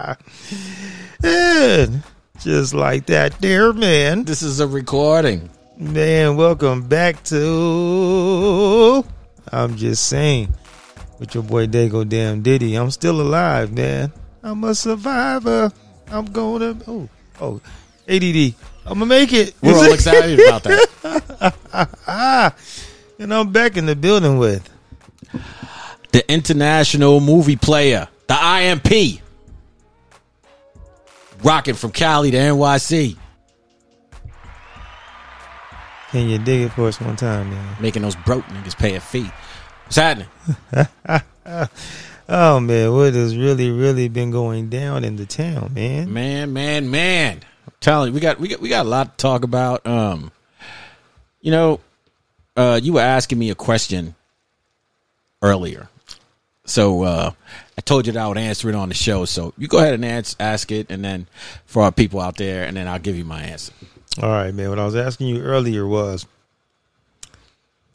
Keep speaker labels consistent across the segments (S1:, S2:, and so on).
S1: And just like that, there, man.
S2: This is a recording.
S1: Man, welcome back to. I'm just saying, with your boy Dago Damn Diddy. I'm still alive, man. I'm a survivor. I'm gonna. Oh, oh, ADD. I'm gonna make it.
S2: We're all excited about that.
S1: and I'm back in the building with.
S2: The international movie player, the IMP. Rocking from Cali to NYC.
S1: Can you dig it for us one time, man?
S2: Making those broke niggas pay a fee. What's happening?
S1: Oh man, what has really, really been going down in the town, man?
S2: Man, man, man. I'm telling you, we got we got we got a lot to talk about. Um you know, uh you were asking me a question earlier. So uh I told you that I would answer it on the show. So you go ahead and ask, ask it and then for our people out there and then I'll give you my answer.
S1: All right, man. What I was asking you earlier was,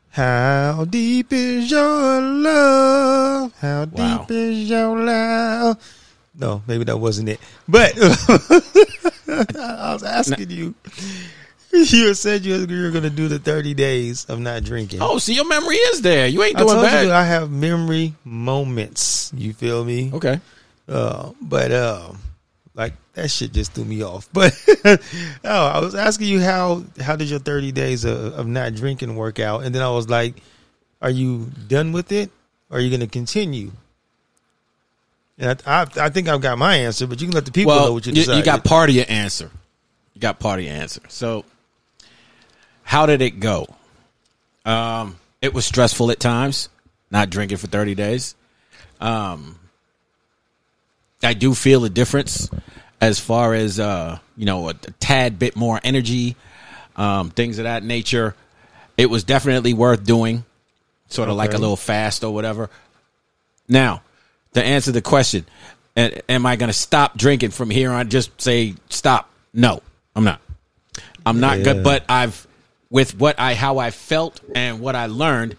S1: how deep is your love? How
S2: Wow.
S1: deep is your love? No, maybe that wasn't it. But I was asking you. You said you were, going to do the thirty days of not drinking.
S2: Oh, see your memory is there. You ain't
S1: I
S2: doing
S1: told
S2: bad.
S1: you I have memory moments. You feel me?
S2: okay.
S1: Uh, but um, like that shit just threw me off. But oh, I was asking you how how did your thirty days of, of not drinking work out, and then I was like, are you done with it? Or are you going to continue? And I, I I think I've got my answer, but you can let the people know what you
S2: you,
S1: decided.
S2: you got part of your answer. You got part of your answer. So, how did it go? Um, it was stressful at times, not drinking for thirty days. Um, I do feel a difference as far as uh, you know, a, a tad bit more energy, um, things of that nature. It was definitely worth doing, sort of like a little fast or whatever. Now, to answer the question, am I going to stop drinking from here on? Just say stop. No, I'm not. I'm not
S1: Yeah.
S2: good. But I've, with what I, how I felt and what I learned,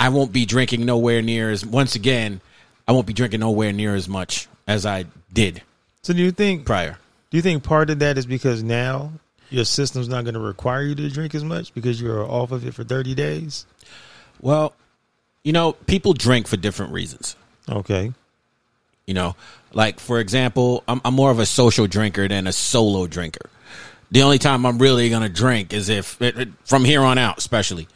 S2: I won't be drinking nowhere near as, once again, I won't be drinking nowhere near as much as I did
S1: so do you think
S2: prior.
S1: do you think part of that is because now your system's not going to require you to drink as much because you're off of it for thirty days?
S2: Well, you know, people drink for different reasons.
S1: Okay.
S2: You know, like for example, I'm, I'm more of a social drinker than a solo drinker. The only time I'm really gonna drink is if, it, it- from here on out, especially,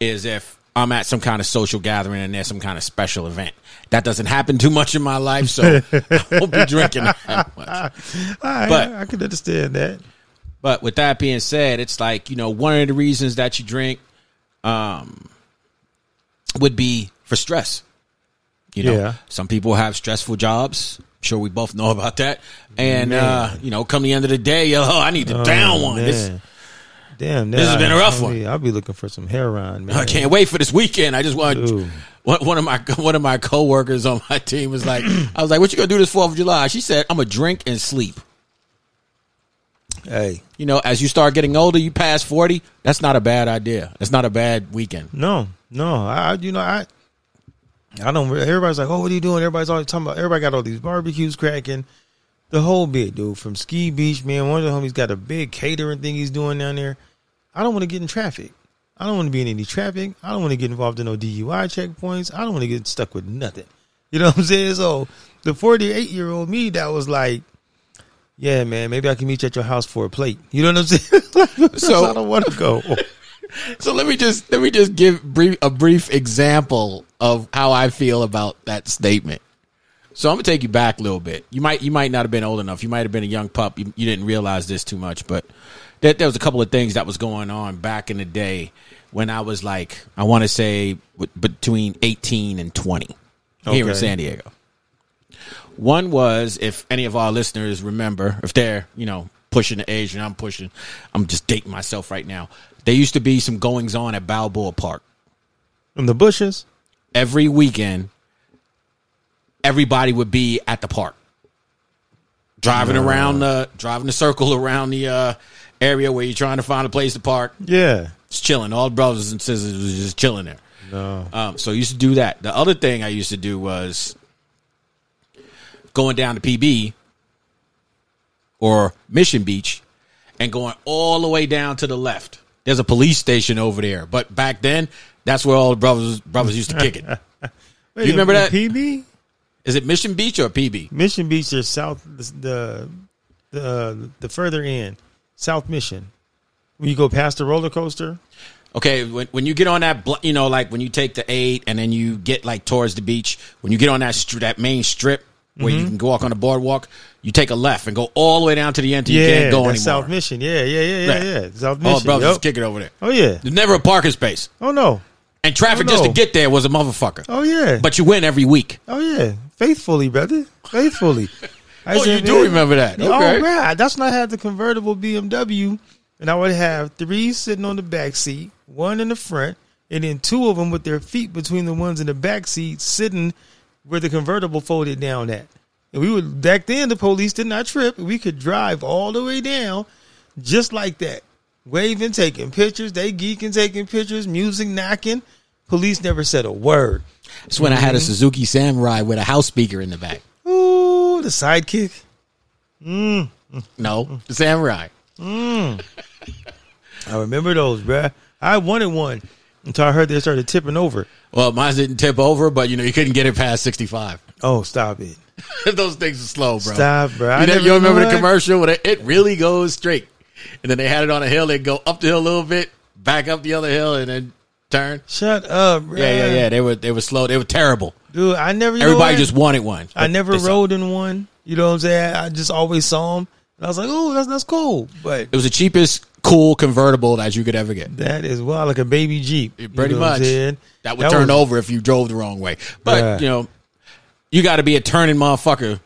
S2: is if I'm at some kind of social gathering and there's some kind of special event. That doesn't happen too much in my life, so I won't be drinking that much.
S1: All right,
S2: But-
S1: I, I can understand that.
S2: But with that being said, it's like you know one of the reasons that you drink, um, would be for stress. You know,
S1: Yeah.
S2: some people have stressful jobs. Sure we both know about that. And uh, you know, come the end of the day, oh, I need to down one. This.
S1: Damn,
S2: this has been a rough
S1: I'll
S2: one.
S1: Be, I'll be looking for some heroin, man.
S2: I can't wait for this weekend. I just want
S1: Dude.
S2: one one of my one of my coworkers on my team was like, I was like, "What you gonna do this Fourth of July?" She said, "I'm gonna drink and sleep."
S1: Hey,
S2: You know, as you start getting older, you pass forty. That's not a bad idea. That's not a bad weekend.
S1: no, no. I, I- you know, I, I don't. Everybody's like, oh, what are you doing? Everybody's always talking about. Everybody got all these barbecues cracking. The whole bit, dude. From Ski Beach, man. One of the homies got a big catering thing he's doing down there. I don't want to get in traffic. I don't want to be in any traffic. I don't want to get involved in no DUI checkpoints. I don't want to get stuck with nothing. You know what I'm saying? So the 48 year old me that was like, yeah, man, maybe I can meet you at your house for a plate. You know what I'm saying? so
S2: So-
S1: I don't want to go.
S2: So let me just let me just give brief, a brief example of how I feel about that statement. So I'm gonna take you back a little bit. You might you might not have been old enough. You might have been a young pup. You, you didn't realize this too much, but there, there was a couple of things that was going on back in the day when I was like I want to say w- between 18 and 20 here in San Diego. One was if any of our listeners remember, if they're you know pushing the age and I'm pushing, I'm just dating myself right now. There used to be some goings on at Balboa Park
S1: In the bushes.
S2: every weekend. Everybody would be at the park, driving around the driving the circle around the uh, area where you're trying to find a place to park.
S1: Yeah.
S2: It's chilling. All the brothers and sisters was just chilling there.
S1: No.
S2: Um, so I used to do that. The other thing I used to do was going down to PB or Mission Beach and going all the way down to the left. There's a police station over there, but back then that's where all the brothers brothers used to kick it.
S1: Wait,
S2: You remember that?
S1: PB
S2: Is it Mission Beach or PB?
S1: Mission Beach is south the the the, the further end South Mission. When you go past the roller coaster,
S2: Okay, when when you get on that, you know, like when you take the eight and then you get like towards the beach, when you get on that that main strip where
S1: Mm-hmm.
S2: you can walk on the boardwalk, you take a left and go all the way down to the end till you can't go anymore.
S1: South Mission. Yeah, yeah, yeah, yeah, yeah. South Mission.
S2: brothers
S1: Yup.
S2: just kick it over there.
S1: Oh yeah.
S2: There's never a parking space,
S1: Oh no.
S2: and traffic
S1: Oh,
S2: just to get there was a motherfucker.
S1: Oh yeah.
S2: But you win every week.
S1: oh yeah. Faithfully, brother. Faithfully. I
S2: Oh,
S1: said,
S2: you do
S1: man,
S2: remember that?
S1: Oh,
S2: Okay.
S1: right. That's when I had the convertible BMW, and I would have three sitting on the back seat, one in the front, and then two of them with their feet between the ones in the back seat, sitting where the convertible folded down at. And we would back then the police did not trip. We could drive all the way down, just like that, waving, taking pictures. They geeking, taking pictures, music knocking. Police never said a word.
S2: That's when I
S1: Mm-hmm.
S2: had a Suzuki Samurai with a house speaker in the back.
S1: Ooh, the sidekick.
S2: No, the Samurai.
S1: I remember those, bruh. I wanted one until I heard they started tipping over.
S2: Well, mine didn't tip over, but you know you couldn't get it past sixty five.
S1: Oh, stop it.
S2: Those things are slow, bro.
S1: Stop, bro.
S2: You, know,
S1: never
S2: you remember the commercial where it, really goes straight, and then they had it on a hill. They go up the hill a little bit, back up the other hill, and then turn.
S1: Shut up, bro.
S2: Yeah, yeah, yeah. They were they were slow. They were terrible.
S1: Dude, I never.
S2: Everybody just wanted one.
S1: I never rode in one. You know what I'm saying? I just always saw them. And I was like, oh, that's that's cool. But
S2: It was the cheapest cool convertible that you could ever get.
S1: that is well like a baby Jeep. You
S2: Pretty much. That would turn
S1: was-
S2: over if you drove the wrong way. But
S1: Yeah.
S2: you know, you got to be a turning motherfucker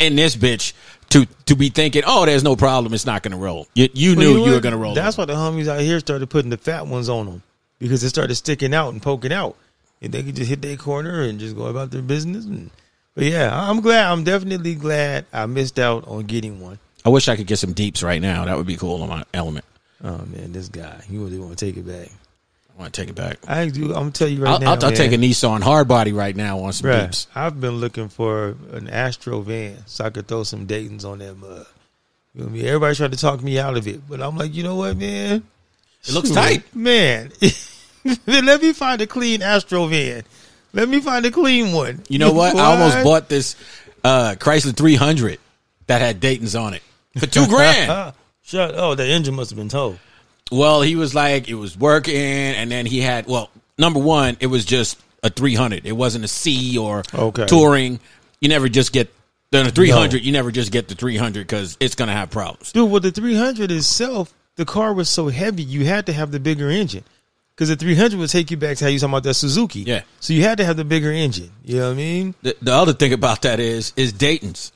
S2: in this bitch to to be thinking, oh, there's no problem. It's not going to roll. You, you
S1: But
S2: knew
S1: know
S2: you, were going to roll.
S1: That's
S2: over.
S1: why the homies out here started putting the fat ones on them because it started sticking out and poking out, and they could just hit their corner and just go about their business. And, but yeah, I'm glad. I'm definitely glad I missed out on getting one.
S2: I wish I could get some deeps right now. That would be cool on my element.
S1: Oh man, this guy, you really want to take it back?
S2: I want to take it back.
S1: I do. I'm gonna tell you right
S2: I'll,
S1: now,
S2: I'll, I'll
S1: man.
S2: take a Nissan hardbody right now on some
S1: Bruh,
S2: deeps.
S1: I've been looking for an Astro van so I could throw some Dayton's on that mud. You know what I mean? Everybody tried to talk me out of it, but I'm like, you know what, man?
S2: It looks
S1: Shoot,
S2: tight.
S1: man. Let me find a clean Astro van. Let me find a clean one.
S2: You know what? I almost bought this uh, Chrysler 300 that had Dayton's on it for two grand.
S1: Shut. Oh, the engine must have been towed.
S2: Well, he was like, it was working, and then he had, well, number one, it was just a 300. It wasn't a C or
S1: Okay.
S2: touring. You never just get, the a 300, you never just get the 300 because it's going to have problems.
S1: Dude, with the 300 itself, the car was so heavy, you had to have the bigger engine. Because the 300 would take you back to how you talking about that Suzuki.
S2: Yeah.
S1: So you had to have the bigger engine. You know what I mean?
S2: The, the other thing about that is, is Dayton's.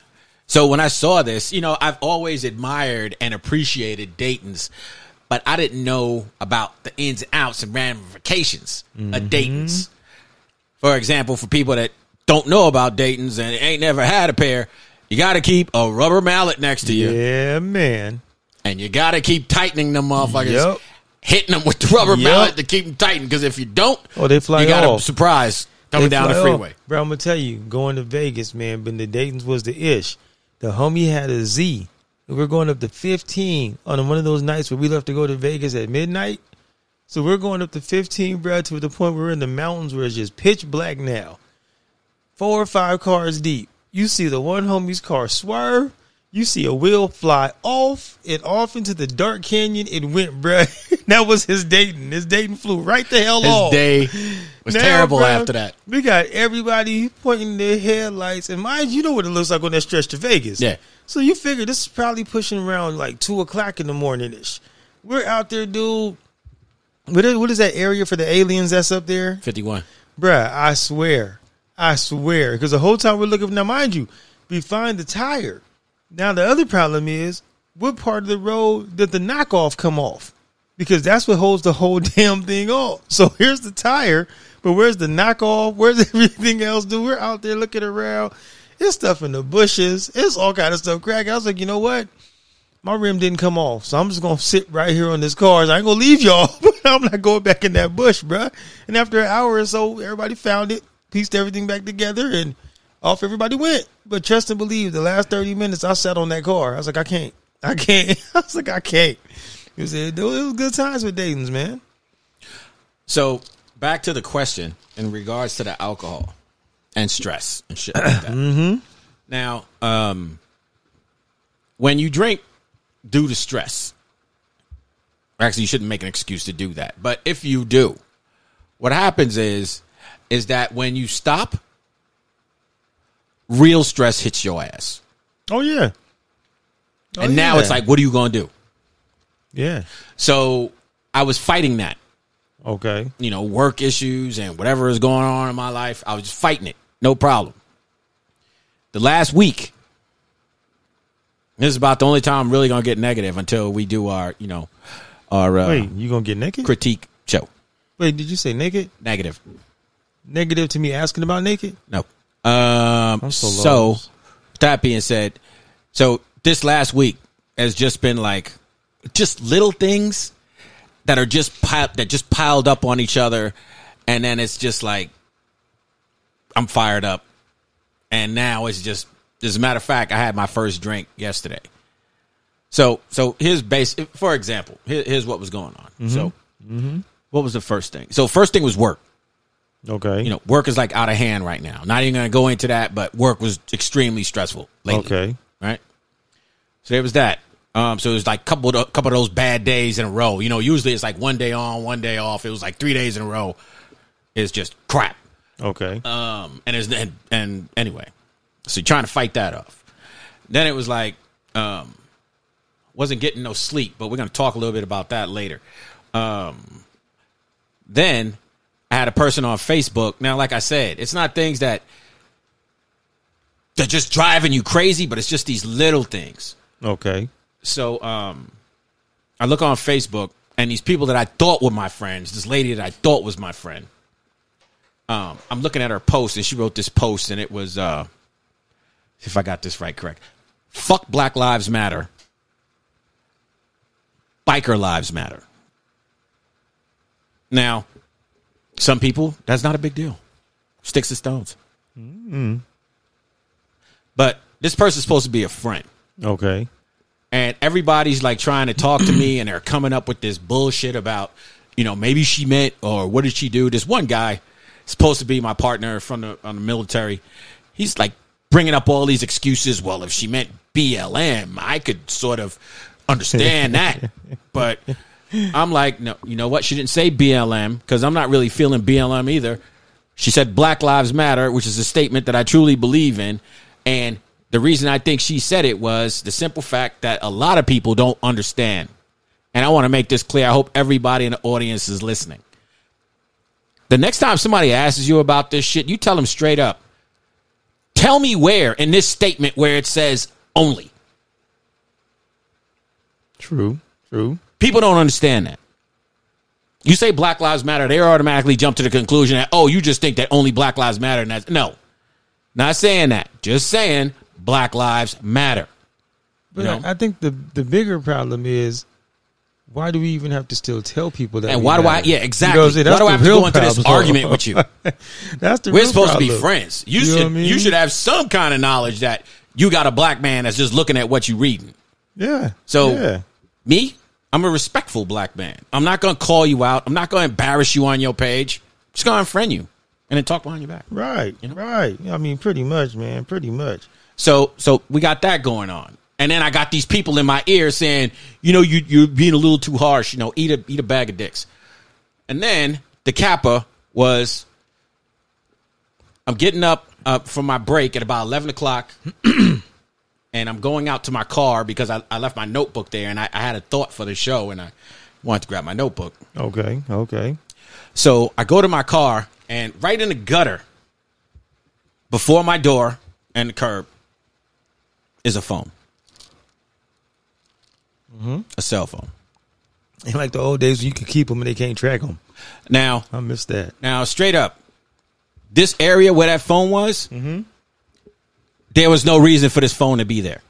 S2: So when I saw this, you know, I've always admired and appreciated Dayton's, but I didn't know about the ins and outs and ramifications of mm-hmm. Dayton's. For example, for people that don't know about Dayton's and ain't never had a pair, you got to keep a rubber mallet next to you,
S1: Yeah, man.
S2: and you got to keep tightening them motherfuckers,
S1: Yep.
S2: hitting them with the rubber
S1: Yep.
S2: mallet to keep them tightened. Because if you don't,
S1: Oh, they fly
S2: you got
S1: off.
S2: a surprise coming
S1: They
S2: down the freeway.
S1: off. Bro, I'm gonna tell you, going to Vegas, man, but the Dayton's was the ish. The homie had a Z. We We're going up to 15 on one of those nights where we left to go to Vegas at midnight. So we're going up to 15, bro, to the point where we're in the mountains where it's just pitch black now. Four or five cars deep. You see the one homie's car swerve. You see a wheel fly off and off into the dark canyon. It went, bruh. that was his Dayton. His Dayton flew right the hell
S2: His
S1: off.
S2: day was
S1: Now,
S2: terrible
S1: bruh,
S2: after that.
S1: We got everybody pointing their headlights, and mind you, you know what it looks like on that stretch to Vegas.
S2: Yeah.
S1: So you figure this is probably pushing around like two o'clock in the morning ish. We're out there, dude. What is, what is that area for the aliens that's up there?
S2: 51.
S1: Bruh, I swear. I swear. Because the whole time we're looking, now mind you, we find the tire. Now the other problem is, what part of the road did the knockoff come off? Because that's what holds the whole damn thing off. So here's the tire, but where's the knockoff? Where's everything else? Dude, we're out there looking around. It's stuff in the bushes. It's all kind of stuff crack. I was like, you know what? My rim didn't come off, so I'm just gonna sit right here on this car. I ain't gonna leave y'all. But I'm not going back in that bush, bruh. And after an hour or so, everybody found it, pieced everything back together, and off everybody went. But trust and believe, the last thirty minutes I sat on that car. I was like, I can't, I can't. I was like, I can't. It was, it was good times with Dayton's, man.
S2: So back to the question in regards to the alcohol and stress and shit like that. mm-hmm. Now, um, when you drink due to stress, actually, you shouldn't make an excuse to do that. But if you do, what happens is, is that when you stop, real stress hits your ass,
S1: Oh yeah. Oh,
S2: and now
S1: yeah.
S2: it's like, what are you going to do?
S1: yeah.
S2: So I was fighting that.
S1: Okay.
S2: you know, work issues and whatever is going on in my life. I was just fighting it. No problem. The last week, this is about the only time I'm really going to get negative until we do our, you know, our uh,
S1: Wait, you gonna get naked?
S2: critique show.
S1: Wait, did you say naked?
S2: Negative.
S1: Negative to me asking about naked?
S2: No. Um,
S1: so
S2: so, that being said, so this last week has just been like just little things that are just piled that just piled up on each other, and then it's just like I'm fired up, and now it's just as a matter of fact, I had my first drink yesterday. So so here's base for example, here, here's what was going on. So what was the first thing? So first thing was work
S1: Okay.
S2: you know, work is like out of hand right now. Not even going to go into that, but work was extremely stressful lately.
S1: Okay.
S2: Right. So there was that. Um, so it was like couple of, couple of those bad days in a row. You know, usually it's like one day on, one day off. It was like three days in a row. It's just crap.
S1: Okay.
S2: Um, and it's and, and anyway, so trying to fight that off. Then it was like, um, wasn't getting no sleep, but we're gonna talk a little bit about that later. Um, then I had a person on Facebook. Now, like I said, it's not things that they're just driving you crazy, but it's just these little things.
S1: okay.
S2: So um, I look on Facebook, and these people that I thought were my friends, this lady that I thought was my friend, um, I'm looking at her post, and she wrote this post, and it was, uh, if I got this right, correct, fuck Black Lives Matter, biker lives matter. Now, some people, that's not a big deal. Sticks and stones. Mm-hmm. But this person's supposed to be a friend
S1: Okay.
S2: and everybody's like trying to talk to me and they're coming up with this bullshit about you know maybe she meant or what did she do this one guy supposed to be my partner from the on the military he's like bringing up all these excuses well if she meant blm i could sort of understand that but i'm like no you know what she didn't say blm because i'm not really feeling blm either she said Black Lives Matter, which is a statement that I truly believe in. And the reason I think she said it was the simple fact that a lot of people don't understand. And I want to make this clear. I hope everybody in the audience is listening. The next time somebody asks you about this shit, you tell them straight up. Tell me where in this statement where it says only.
S1: True. True.
S2: People don't understand that. You say Black Lives Matter, they automatically jump to the conclusion that, oh, you just think that only Black Lives Matter. And that's no, not saying that. Just saying Black Lives Matter.
S1: But
S2: You know?
S1: I, I think the the bigger problem is why do we even have to still tell people that?
S2: And why do I? Yeah, exactly.
S1: You know what I'm saying?
S2: why do I have to go into this
S1: problem.
S2: argument with you?
S1: That's the
S2: We're supposed to be friends. You,
S1: You
S2: should.
S1: I mean?
S2: You should have some kind of knowledge that you got a black man that's just looking at what you're reading.
S1: Yeah.
S2: So
S1: yeah.
S2: me, I'm a respectful black man. I'm not going to call you out. I'm not going to embarrass you on your page. I'm just going to unfriend you and then talk behind your back.
S1: Right.
S2: know?
S1: Right. I mean, pretty much, man. Pretty much.
S2: So so we got that going on. And then I got these people in my ear saying, you know, you you're being a little too harsh, you know, eat a eat a bag of dicks. And then the kappa was I'm getting up uh, from my break at about eleven o'clock and I'm going out to my car because I, I left my notebook there and I, I had a thought for the show and I wanted to grab my notebook.
S1: Okay. Okay.
S2: So I go to my car, and right in the gutter, before my door and the curb, is a phone, mm-hmm. a cell phone.
S1: And like the old days, you could keep them and they can't track them.
S2: Now,
S1: I miss that.
S2: now, straight up, this area where that phone was, mm-hmm. There was no reason for this phone to be there.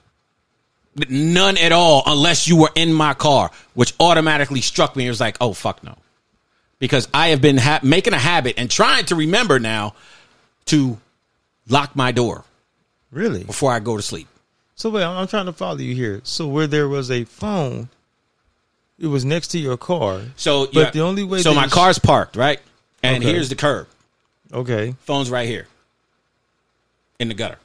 S2: None at all, unless you were in my car, which automatically struck me. It was like, oh fuck no, because I have been ha- making a habit and trying to remember now to lock my door
S1: Really?
S2: before I go to sleep.
S1: So wait, I'm I'm trying to follow you here. So where there was a phone, it was next to your car.
S2: So,
S1: But the only way
S2: So my car's parked right, and
S1: Okay.
S2: here's the curb.
S1: Okay.
S2: Phone's right here, in the gutter.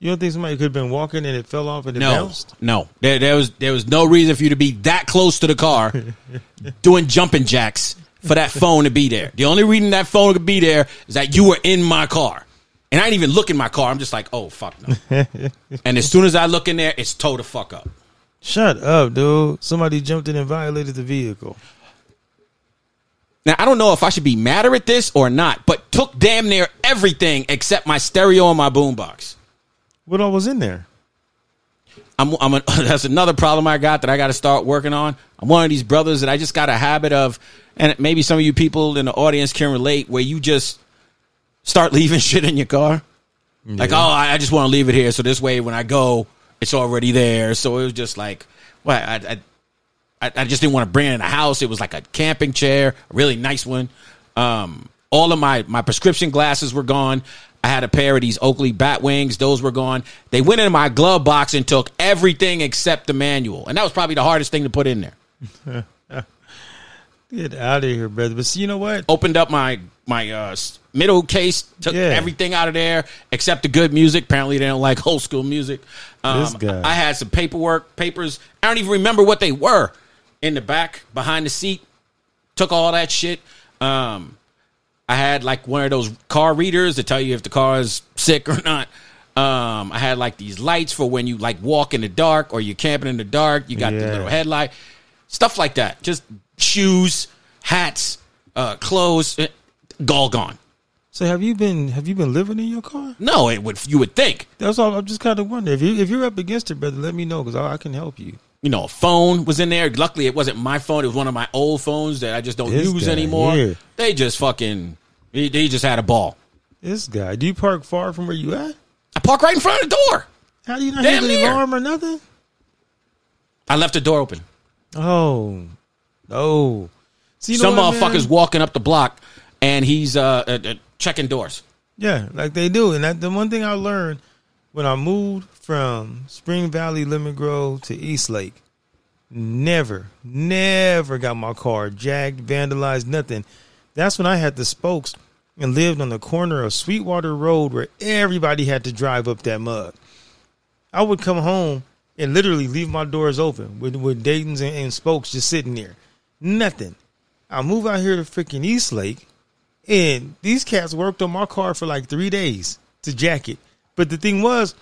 S1: You don't think somebody could have been walking and it fell off and it
S2: No,
S1: bounced?
S2: no. There, there was there was no reason for you to be that close to the car, doing jumping jacks for that phone to be there. The only reason that phone could be there is that you were in my car, and I didn't even look in my car. I'm just like, oh fuck no. and as soon as I look in there, it's towed the fuck up.
S1: Shut up, dude. Somebody jumped in and violated the vehicle.
S2: Now I don't know if I should be madder at this or not, but took damn near everything except my stereo and my boombox.
S1: What all was in there?
S2: I'm, I'm a, that's another problem I got that I got to start working on. I'm one of these brothers that I just got a habit of, and maybe some of you people in the audience can relate, where you just start leaving shit in your car. Like, oh, I, I just want to leave it here, so this way when I go, it's already there. So it was just like, well, I, I, I, I just didn't want to bring it in the house. It was like a camping chair, a really nice one. Um, all of my my prescription glasses were gone. I had a pair of these Oakley bat wings; those were gone. They went into my glove box and took everything except the manual, and that was probably the hardest thing to put in there.
S1: Get out of here, brother. But see, you know what?
S2: Opened up my my uh, middle case, took
S1: Yeah.
S2: everything out of there except the good music. Apparently, they don't like old school music. Um,
S1: This guy.
S2: I had some paperwork, papers. I don't even remember what they were in the back behind the seat. Took all that shit. Um, I had like one of those car readers to tell you if the car is sick or not. Um, I had like these lights for when you like walk in the dark or you're camping in the dark. You got the little headlight, stuff like that. Just shoes, hats, uh, clothes, eh, all gone.
S1: So have you been have you been living in your car?
S2: No, it would you would think.
S1: That's all. I'm just kind of wondering if you if you're up against it, brother. Let me know because I, I can help you.
S2: You know, a phone was in there. Luckily, it wasn't my phone. It was one of my old phones that I just don't
S1: This
S2: use
S1: guy
S2: anymore.
S1: here.
S2: They just fucking, they, they just had a ball.
S1: This guy. Do you park far from where you at?
S2: I park right in front of the door.
S1: How do you not
S2: Damn
S1: hear the
S2: near.
S1: alarm or nothing?
S2: I left the door open.
S1: Oh, oh. Know
S2: Some
S1: what, man?
S2: motherfuckers walking up the block and he's uh, uh, uh, checking doors.
S1: Yeah, like they do. And that, the one thing I learned when I moved from Spring Valley, Lemon Grove to East Lake, never, never got my car jacked, vandalized, nothing. That's when I had the spokes and lived on the corner of Sweetwater Road where everybody had to drive up that mud. I would come home and literally leave my doors open with, with Dayton's and, and spokes just sitting there. Nothing. I move out here to freaking East Lake and these cats worked on my car for like three days to jack it. But the thing was,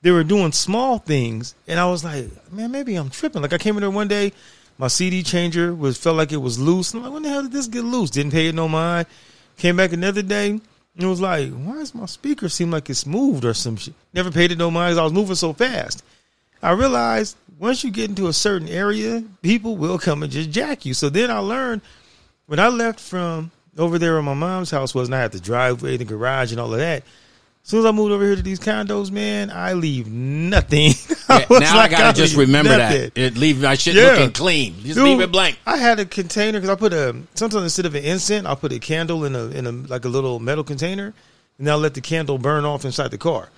S1: they were doing small things, and I was like, man, maybe I'm tripping. Like I came in there one day, my CD changer was felt like it was loose. I'm like, when the hell did this get loose? Didn't pay it no mind. Came back another day, and it was like, why does my speaker seem like it's moved or some shit? Never paid it no mind I was moving so fast. I realized once you get into a certain area, people will come and just jack you. So then I learned when I left from over there where my mom's house was, and I had the driveway, the garage, and all of that. As soon as I moved over here to these condos, man, I leave nothing. I
S2: Yeah, now
S1: like,
S2: I gotta just remember
S1: nothing.
S2: that. It leave my shit
S1: Yeah.
S2: looking clean. Just
S1: Dude,
S2: leave it blank.
S1: I had a container because I put a sometimes instead of an incense, I'll put a candle in a in a like a little metal container, and I'll let the candle burn off inside the car,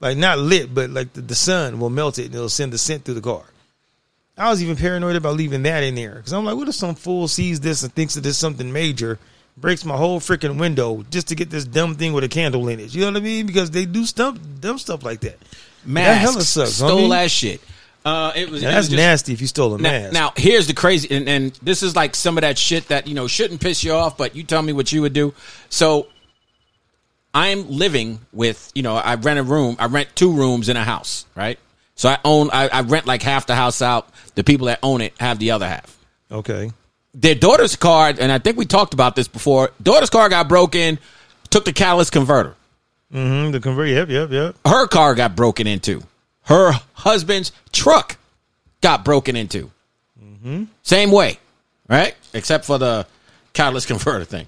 S1: like not lit, but like the, the sun will melt it and it'll send the scent through the car. I was even paranoid about leaving that in there because I'm like, what if some fool sees this and thinks that there's something major, breaks my whole freaking window just to get this dumb thing with a candle in it? You know what I mean? Because they do stuff dumb stuff like that.
S2: Masks,
S1: hella sucks,
S2: stole
S1: homie.
S2: that shit. Uh, it was, it
S1: Now,
S2: was
S1: that's
S2: just-
S1: nasty if you stole a
S2: Now,
S1: mask.
S2: now here's the crazy, and, and this is like some of that shit that you know shouldn't piss you off, but you tell me what you would do. So, I'm living with you know I rent a room, I rent two rooms in a house, right? So I own, I, I rent like half the house out. The people that own it have the other half.
S1: okay.
S2: Their daughter's car, and I think we talked about this before. Daughter's car got broken, took the catalyst converter.
S1: Mm-hmm. The convert. Yep. Yep. Yep.
S2: Her car got broken into. Her husband's truck got broken into. Same way, right? Except for the catalyst converter thing.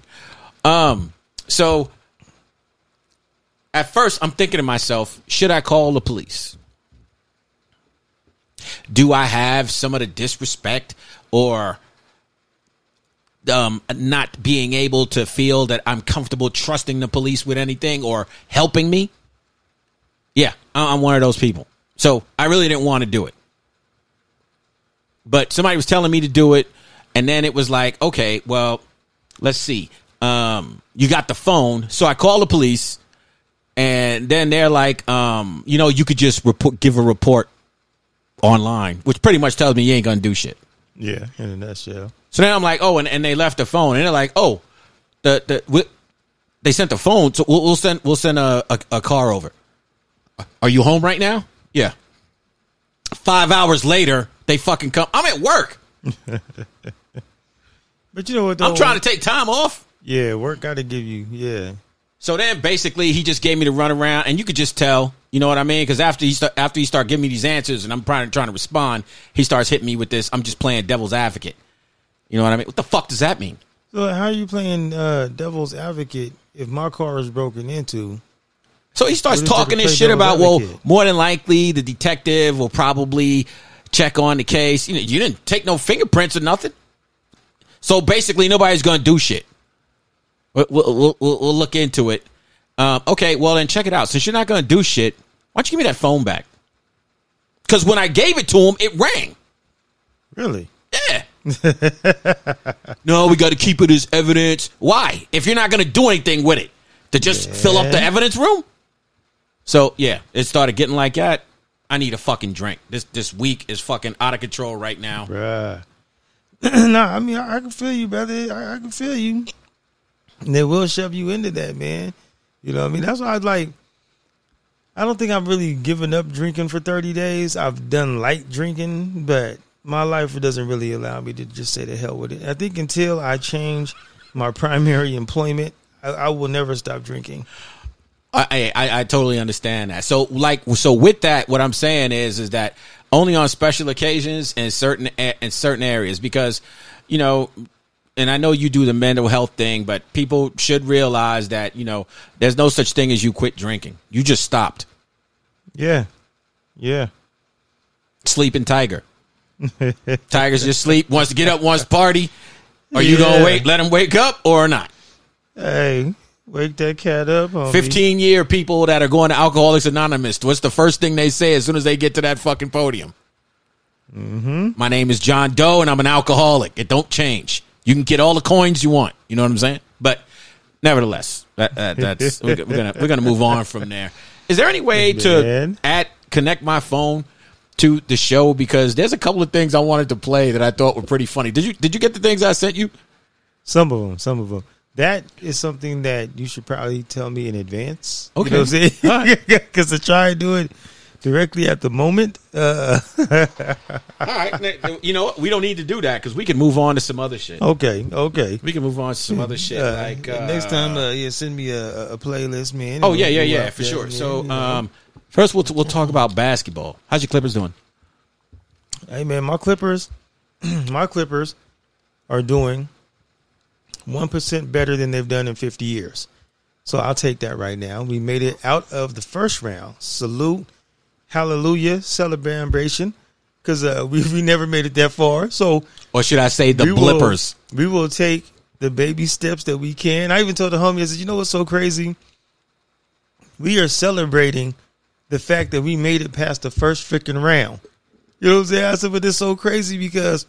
S2: Um, so at first, I'm thinking to myself, should I call the police? Do I have some of the disrespect or um, not being able to feel that I'm comfortable trusting the police with anything or helping me? Yeah, I'm one of those people. So I really didn't want to do it. But somebody was telling me to do it, and then it was like, okay, well, let's see. Um, you got the phone, so I call the police, and then they're like, um, you know, you could just report, give a report online, which pretty much tells me you ain't gonna do shit.
S1: Yeah, in a nutshell.
S2: So then I'm like, oh, and, and they left the phone, and they're like, oh, the the we, they sent the phone, so we'll, we'll send we'll send a, a a car over. Are you home right now? Yeah. Five hours later, they fucking come. I'm at work.
S1: But you know what? Though?
S2: I'm trying to take time off.
S1: Yeah, work got to give you. Yeah,
S2: So then basically he just gave me the runaround, and you could just tell, you know what I mean? Because after he start, after he start giving me these answers, and I'm trying trying to respond, he starts hitting me with this. I'm just playing devil's advocate. You know what I mean? What the fuck does that mean?
S1: So how are you playing uh, devil's advocate if my car is broken into?
S2: So he starts
S1: What is there to
S2: talking this shit about, well, more than likely the detective will probably check on the case. You know, you didn't take no fingerprints or nothing. So basically, nobody's going to do shit. We'll, we'll, we'll, we'll look into it. Um, okay, well, then check it out. Since you're not going to do shit, why don't you give me that phone back? Because when I gave it to him, it rang.
S1: Really?
S2: Yeah. no, we got to keep it as evidence. Why? If you're not going to do anything with it, to just fill up the evidence room. So yeah, it started getting like that. I need a fucking drink. This this week is fucking out of control right now.
S1: Bruh. nah, I mean, I, I can feel you, brother. I, I can feel you. And they will shove you into that, man. You know what I mean? That's why I was like. I don't think I've really given up drinking for 30 days. I've done light drinking, but my life doesn't really allow me to just say the hell with it. I think until I change my primary employment, I, I will never stop drinking.
S2: I, I I totally understand that. So like so with that, what I'm saying is is that only on special occasions and certain in certain areas because you know. And I know you do the mental health thing, but people should realize that you know there's no such thing as you quit drinking. You just stopped.
S1: Yeah. Yeah.
S2: sleeping tiger. Tiger's just sleep, wants to get up, wants to party. Are you
S1: Yeah.
S2: gonna wait, let him wake up or not?
S1: Hey, wake that cat up. Homie.
S2: Fifteen year people that are going to Alcoholics Anonymous. What's the first thing they say as soon as they get to that fucking podium? Mm-hmm. My name is John Doe, and I'm an alcoholic. It don't change. You can get all the coins you want. You know what I'm saying? But nevertheless, that, that, that's we're, we're gonna we're gonna move on from there. Is there any way to add connect my phone to the show because there's a couple of things I wanted to play that I thought were pretty funny. Did you did you get the things I sent you?
S1: Some of them, some of them. That is something that you should probably tell me in advance.
S2: Okay.
S1: You know what I'm saying?
S2: right.
S1: Because to try and do it directly at the moment, uh,
S2: All right, you know what? We don't need to do that because we can move on to some other shit.
S1: okay, okay.
S2: We can move on to some other shit
S1: Uh,
S2: like uh,
S1: next time, uh, yeah, send me a, a playlist, man.
S2: Oh yeah, yeah, yeah, for
S1: that,
S2: sure.
S1: man,
S2: So um, first we'll we'll talk about basketball. How's your Clippers doing?
S1: hey man, my Clippers, my Clippers are doing one percent better than they've done in fifty years. So I'll take that right now. We made it out of the first round. Salute, hallelujah, celebration, because uh, we we never made it that far. So
S2: Or should I say the
S1: we will-
S2: blippers?
S1: we will take the baby steps that we can. I even told the homie, I said, you know what's so crazy? We are celebrating the fact that we made it past the first freaking round. You know what I'm saying? I said, but it's so crazy because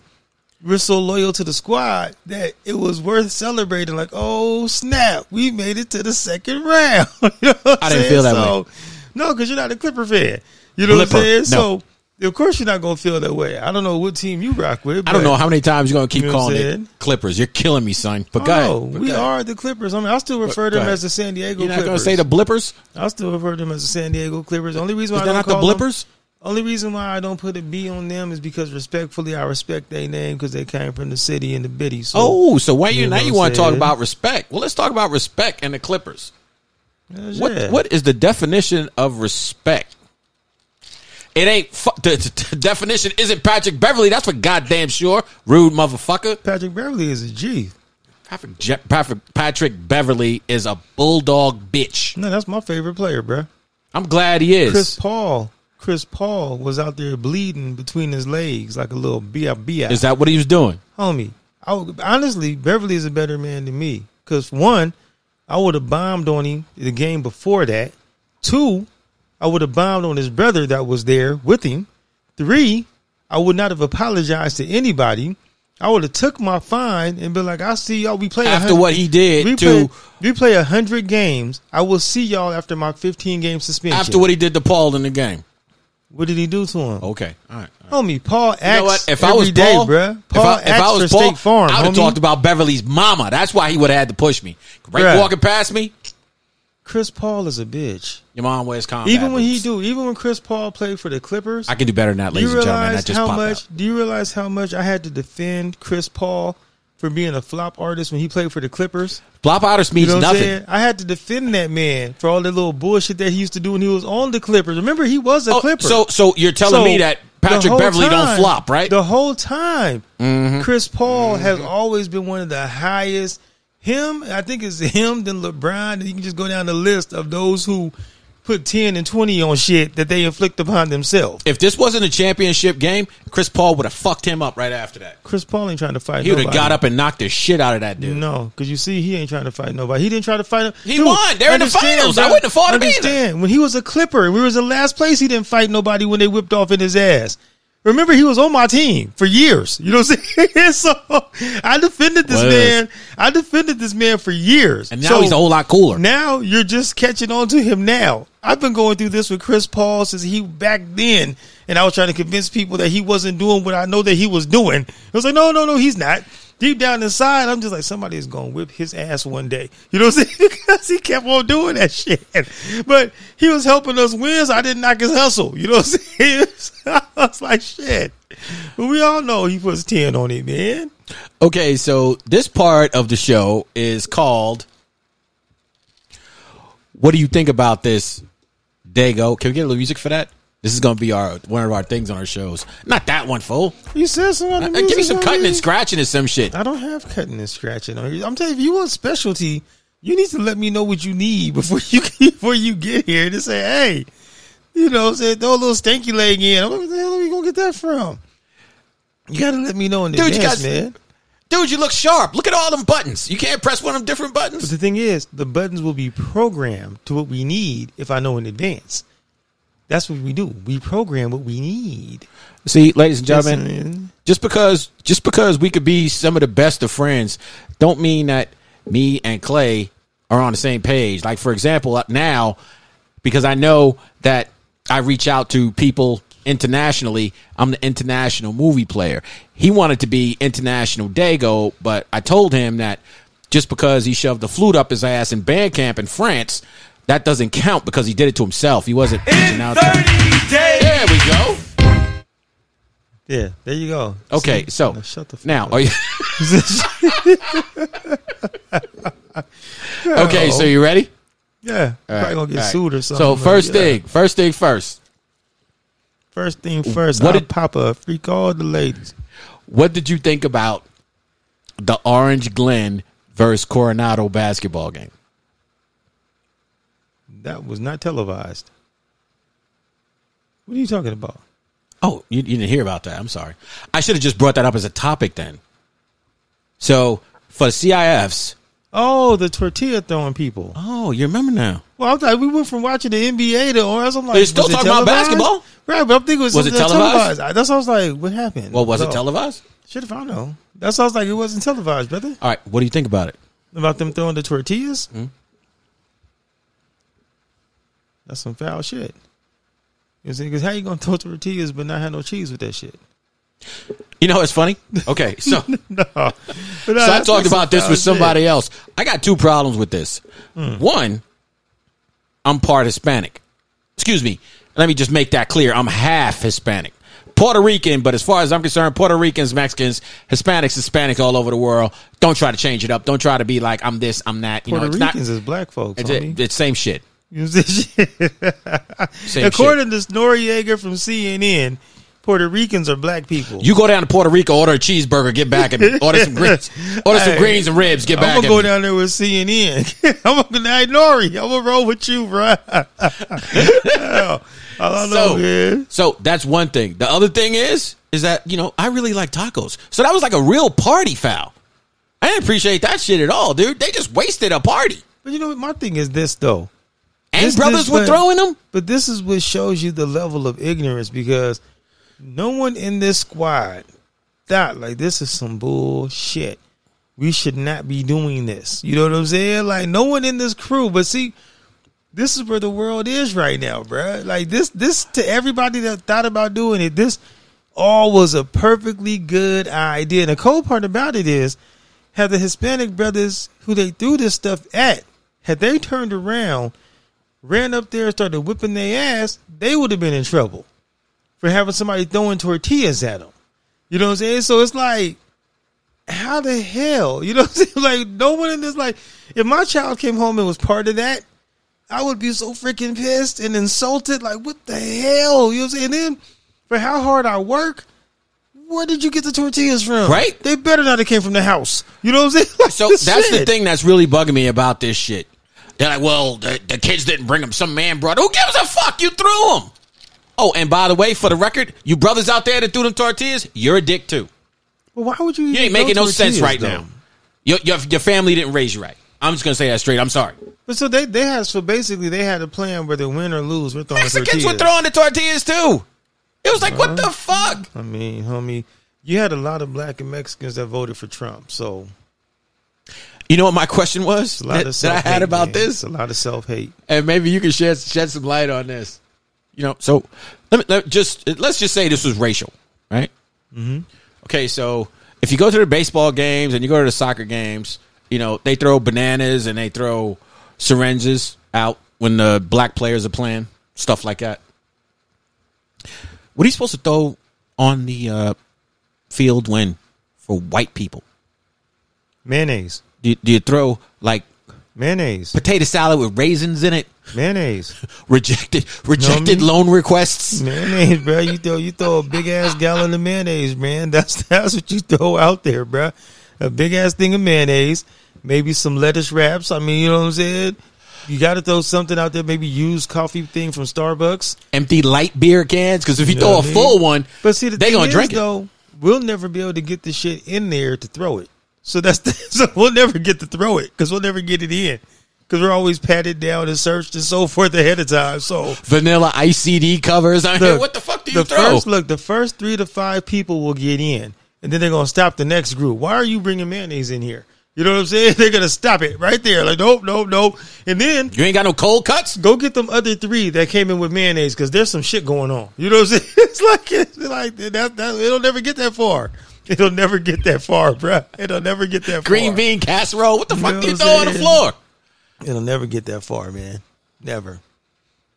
S1: we're so loyal to the squad that it was worth celebrating. Like, oh snap, we made it to the second round. you know
S2: I didn't
S1: saying?
S2: feel that
S1: so, No, because you're not a Clipper fan. You know what I'm saying?
S2: no.
S1: So of course you're not gonna feel that way. I don't know what team you rock with.
S2: I don't know how many times you're gonna keep
S1: You know
S2: calling it Clippers. You're killing me, son. But oh, go
S1: Oh,
S2: ahead. But
S1: we
S2: go
S1: are the Clippers. I mean, I still refer to them as the San Diego
S2: You're not
S1: Clippers.
S2: gonna say the blippers?
S1: I still refer to them as the San Diego Clippers. Only reason why
S2: Is
S1: I don't
S2: not the
S1: call them-
S2: blippers?
S1: only reason why I don't put a B on them is because respectfully, I respect their name because they came from the city and the biddy. So,
S2: Oh, so why you
S1: You
S2: now you want to talk about respect? Well, let's talk about respect and the Clippers.
S1: yeah.
S2: What what is the definition of respect? It ain't fu- the, the- definition isn't Patrick Beverley. That's for goddamn sure. Rude motherfucker.
S1: Patrick Beverley is a G.
S2: Patrick, Je- Patrick Patrick Beverley is a bulldog bitch.
S1: No, that's my favorite player, bro.
S2: I'm glad he is.
S1: Chris Paul. Chris Paul was out there bleeding between his legs like a little bia bia.
S2: is that what he was doing?
S1: homie. I would, honestly, Beverley is a better man than me. Cause one, I would have bombed on him the game before that. Two, I would have bombed on his brother that was there with him. Three, I would not have apologized to anybody. I would have took my fine and been like, "I'll see y'all. We play
S2: After what he did
S1: we
S2: to
S1: play, we play a hundred games. I will see y'all after my fifteen game suspension.
S2: after what he did to Paul in the game.
S1: what did he do to him?
S2: Okay, all right. all right.
S1: Homie, Paul acts
S2: You know what? If
S1: every
S2: I was
S1: day,
S2: Paul,
S1: bruh.
S2: if
S1: Paul
S2: I, if
S1: acts
S2: I was
S1: for
S2: Paul,
S1: State Farm,
S2: I would have talked about Beverley's mama. That's why he would have had to push me. Right
S1: Bruh.
S2: walking past me,
S1: Chris Paul is a bitch.
S2: your mom wears combat
S1: Even when he
S2: boots.
S1: do, even when Chris Paul played for the Clippers,
S2: I can do better than that,
S1: do
S2: ladies
S1: you
S2: and gentlemen.
S1: realize
S2: That just
S1: how much?
S2: out.
S1: Do you realize how much I had to defend Chris Paul for being a flop artist when he played for the Clippers?
S2: Flop artist
S1: You
S2: means
S1: know I'm
S2: nothing.
S1: saying? I had to defend that man for all the little bullshit that he used to do when he was on the Clippers. Remember, he was a
S2: Oh,
S1: Clipper.
S2: so, so you're telling
S1: So,
S2: me that Patrick Beverley don't flop, right? Mm-hmm.
S1: The whole time, Chris Paul has always been one of the highest. Him, I think it's him, then LeBron. And you can just go down the list of those who put ten and twenty on shit that they inflict upon themselves.
S2: if this wasn't a championship game, Chris Paul would have fucked him up right after that.
S1: Chris Paul ain't trying to fight.
S2: He would have got up and knocked the shit out of that dude.
S1: No, because you see, he ain't trying to fight nobody. He didn't try to fight him.
S2: He won. They're in the finals. I wouldn't have fought him either.
S1: When he was a Clipper, we was in last place. He didn't fight nobody when they whipped off in his ass. Remember, he was on my team for years. You know what I'm saying? so I defended this man. I defended this man for years.
S2: And now
S1: So
S2: he's a whole lot cooler.
S1: Now you're just catching on to him now. I've been going through this with Chris Paul since he back then, and I was trying to convince people that he wasn't doing what I know that he was doing. I was like, no, no, no, he's not. Deep down inside, I'm just like somebody is going to whip his ass one day. You know what I'm saying? because he kept on doing that shit. But he was helping us win, so I didn't knock his hustle. You know what I'm saying? I was like, shit. But we all know he puts 10 on it, man.
S2: Okay, so this part of the show is called What do you think about this Dago? Can we get a little music for that? This is going to be our one of our things on our shows. Not that one, fool.
S1: You said some other
S2: Uh, give me some cutting and scratching and some shit.
S1: I don't have cutting and scratching on here. I'm telling you, if you want specialty, you need to let me know what you need before you before you get here to say, hey, you know, say throw a little stanky leg in. Where the hell are we gonna get that from? You gotta let me know in
S2: Dude, you
S1: advance,
S2: guys-
S1: man.
S2: Dude, you look sharp. Look at all them buttons. You can't press one of them different buttons.
S1: But the thing is, the buttons will be programmed to what we need if I know in advance. That's what we do. We program what we need.
S2: See, ladies and gentlemen,
S1: Listen,
S2: just because just because we could be some of the best of friends don't mean that me and Clay are on the same page. Like for example, uh, now because I know that I reach out to people internationally, I'm the international movie player. He wanted to be international Dago, but I told him that just because he shoved the flute up his ass in band camp in France, that doesn't count because he did it to himself. He wasn't reaching out. To, there we go.
S1: Yeah, there you go.
S2: Okay,
S1: See?
S2: so
S1: Now shut the fuck
S2: now
S1: up.
S2: are you okay? So you ready?
S1: yeah,
S2: All
S1: probably gonna get
S2: all right.
S1: sued or something.
S2: So
S1: but
S2: first
S1: yeah.
S2: thing, first thing first.
S1: First thing first,
S2: What
S1: I'll
S2: did-
S1: Papa a freak all the ladies.
S2: What did you think about the Orange Glen versus Coronado basketball game?
S1: That was not televised. What are you talking about?
S2: Oh, you, you didn't hear about that. I'm sorry. I should have just brought that up as a topic then. So for the CIFs,
S1: Oh, the tortilla throwing people.
S2: oh, you remember now?
S1: Well, I thought we went from watching the NBA to or else I'm like,
S2: They're still talking about basketball?
S1: right? But I'm thinking it was,
S2: Was it televised?
S1: I- That's what I was like. What happened?
S2: Well, was it televised?
S1: Should have I know. That's what I was like. It wasn't televised, brother.
S2: All right. What do you think about it?
S1: About them throwing the tortillas.
S2: Hmm?
S1: That's some foul shit. You see, because how you gonna throw tortillas but not have no cheese with that shit?
S2: You know, it's funny. Okay, so
S1: No.
S2: So I talked about this with
S1: shit.
S2: somebody else. I got two problems with this. Hmm. One, I'm part Hispanic. Excuse me. Let me just make that clear. I'm half Hispanic. Puerto Rican, but as far as I'm concerned, Puerto Ricans, Mexicans, Hispanics, Hispanics all over the world. Don't try to change it up. Don't try to be like I'm this, I'm that. You
S1: Puerto
S2: know, it's
S1: Ricans
S2: not.
S1: is black folks.
S2: It's,
S1: homie.
S2: it's same shit.
S1: See shit? According to Noriega from CNN, Puerto Ricans are black people.
S2: You go down to Puerto Rico, order a cheeseburger, get back and order some greens, order some greens and ribs, get back.
S1: I'm gonna
S2: at
S1: go
S2: me.
S1: down there with CNN. I'm gonna hey, Nori. I'm gonna roll with you, bro. I don't know,
S2: So-
S1: man.
S2: So that's one thing. The other thing is, is that you know I really like tacos. So that was like a real party foul. I didn't appreciate that shit at all, dude. They just wasted a party.
S1: But you know what? My thing is this though.
S2: And
S1: This-
S2: brothers
S1: this-
S2: were
S1: but-
S2: throwing them.
S1: But this is what shows you the level of ignorance because no one in this squad thought like this is some bullshit. We should not be doing this. You know what I'm saying? Like no one in this crew. But see, this is where the world is right now, bro. Like this, this to everybody that thought about doing it, this all was a perfectly good idea. And the cool part about it is, had the Hispanic brothers who they threw this stuff at, had they turned around, ran up there and started whipping their ass, they would have been in trouble for having somebody throwing tortillas at them. You know what I'm saying? So it's like, how the hell? You know what I'm saying? Like, no one in this, like, if my child came home and was part of that, I would be so freaking pissed and insulted. Like, what the hell? You know what I'm saying? And then, for how hard I work, where did you get the tortillas from?
S2: Right.
S1: They better not have came from the house. You know what I'm saying? Like,
S2: So that's the thing that's really bugging me about this shit. They're like, well, the, the kids didn't bring them. Some man brought. Who gives a fuck? You threw them. Oh, and by the way, for the record, you brothers out there that threw them tortillas, you're a dick too.
S1: Well, why would you?
S2: You ain't making no sense right
S1: though?
S2: now. Your, your your family didn't raise you right. I'm just gonna say that straight. I'm sorry.
S1: But so they they had so basically they had a plan whether win or lose. We're throwing
S2: Mexicans
S1: tortillas.
S2: were throwing the tortillas too. It was like, what the fuck?
S1: I mean, homie, you had a lot of black and Mexicans that voted for Trump. So
S2: You know what my question was
S1: a lot
S2: that,
S1: of
S2: that I had about this,
S1: It's a lot of self hate.
S2: and maybe you can shed shed some light on this. You know, so let me let, just let's just say this was racial, right? Mm-hmm. Okay, so if you go to the baseball games and you go to the soccer games, you know they throw bananas and they throw syringes out when the black players are playing, stuff like that. What are you supposed to throw on the uh, field when for white people?
S1: Mayonnaise,
S2: Do you, do you throw like
S1: mayonnaise,
S2: potato salad with raisins in it?
S1: mayonnaise,
S2: Rejected rejected loan requests.
S1: mayonnaise, bro. You throw you throw a big ass gallon of mayonnaise, man. That's that's what you throw out there, bro. A big ass thing of mayonnaise, maybe some lettuce wraps. I mean, you know what I'm saying. You got to throw something out there. Maybe used coffee thing from Starbucks.
S2: Empty light beer cans because if you
S1: You
S2: throw
S1: know
S2: a
S1: what mean?
S2: full one,
S1: But see, the
S2: they
S1: thing
S2: gonna
S1: is,
S2: drink it.
S1: though, we'll never be able to get the shit in there to throw it. So that's the, so we'll never get to throw it because we'll never get it in because we're always patted down and searched and so forth ahead of time. So
S2: vanilla ICD covers. I mean, what the fuck do you
S1: the
S2: throw?
S1: first look, the first three to five people will get in, and then they're gonna stop the next group. Why are you bringing mayonnaise in here? You know what I'm saying? They're gonna stop it right there. Like nope, nope, nope. And then
S2: you ain't got no cold cuts.
S1: go get them other three that came in with mayonnaise because there's some shit going on. You know what I'm saying? It's like it's like that, that. It'll never get that far. It'll never get that far, bruh. It'll never get that far.
S2: Green
S1: far.
S2: bean casserole. What the fuck
S1: know
S2: do you throw on the floor?
S1: It'll never get that far, man. Never,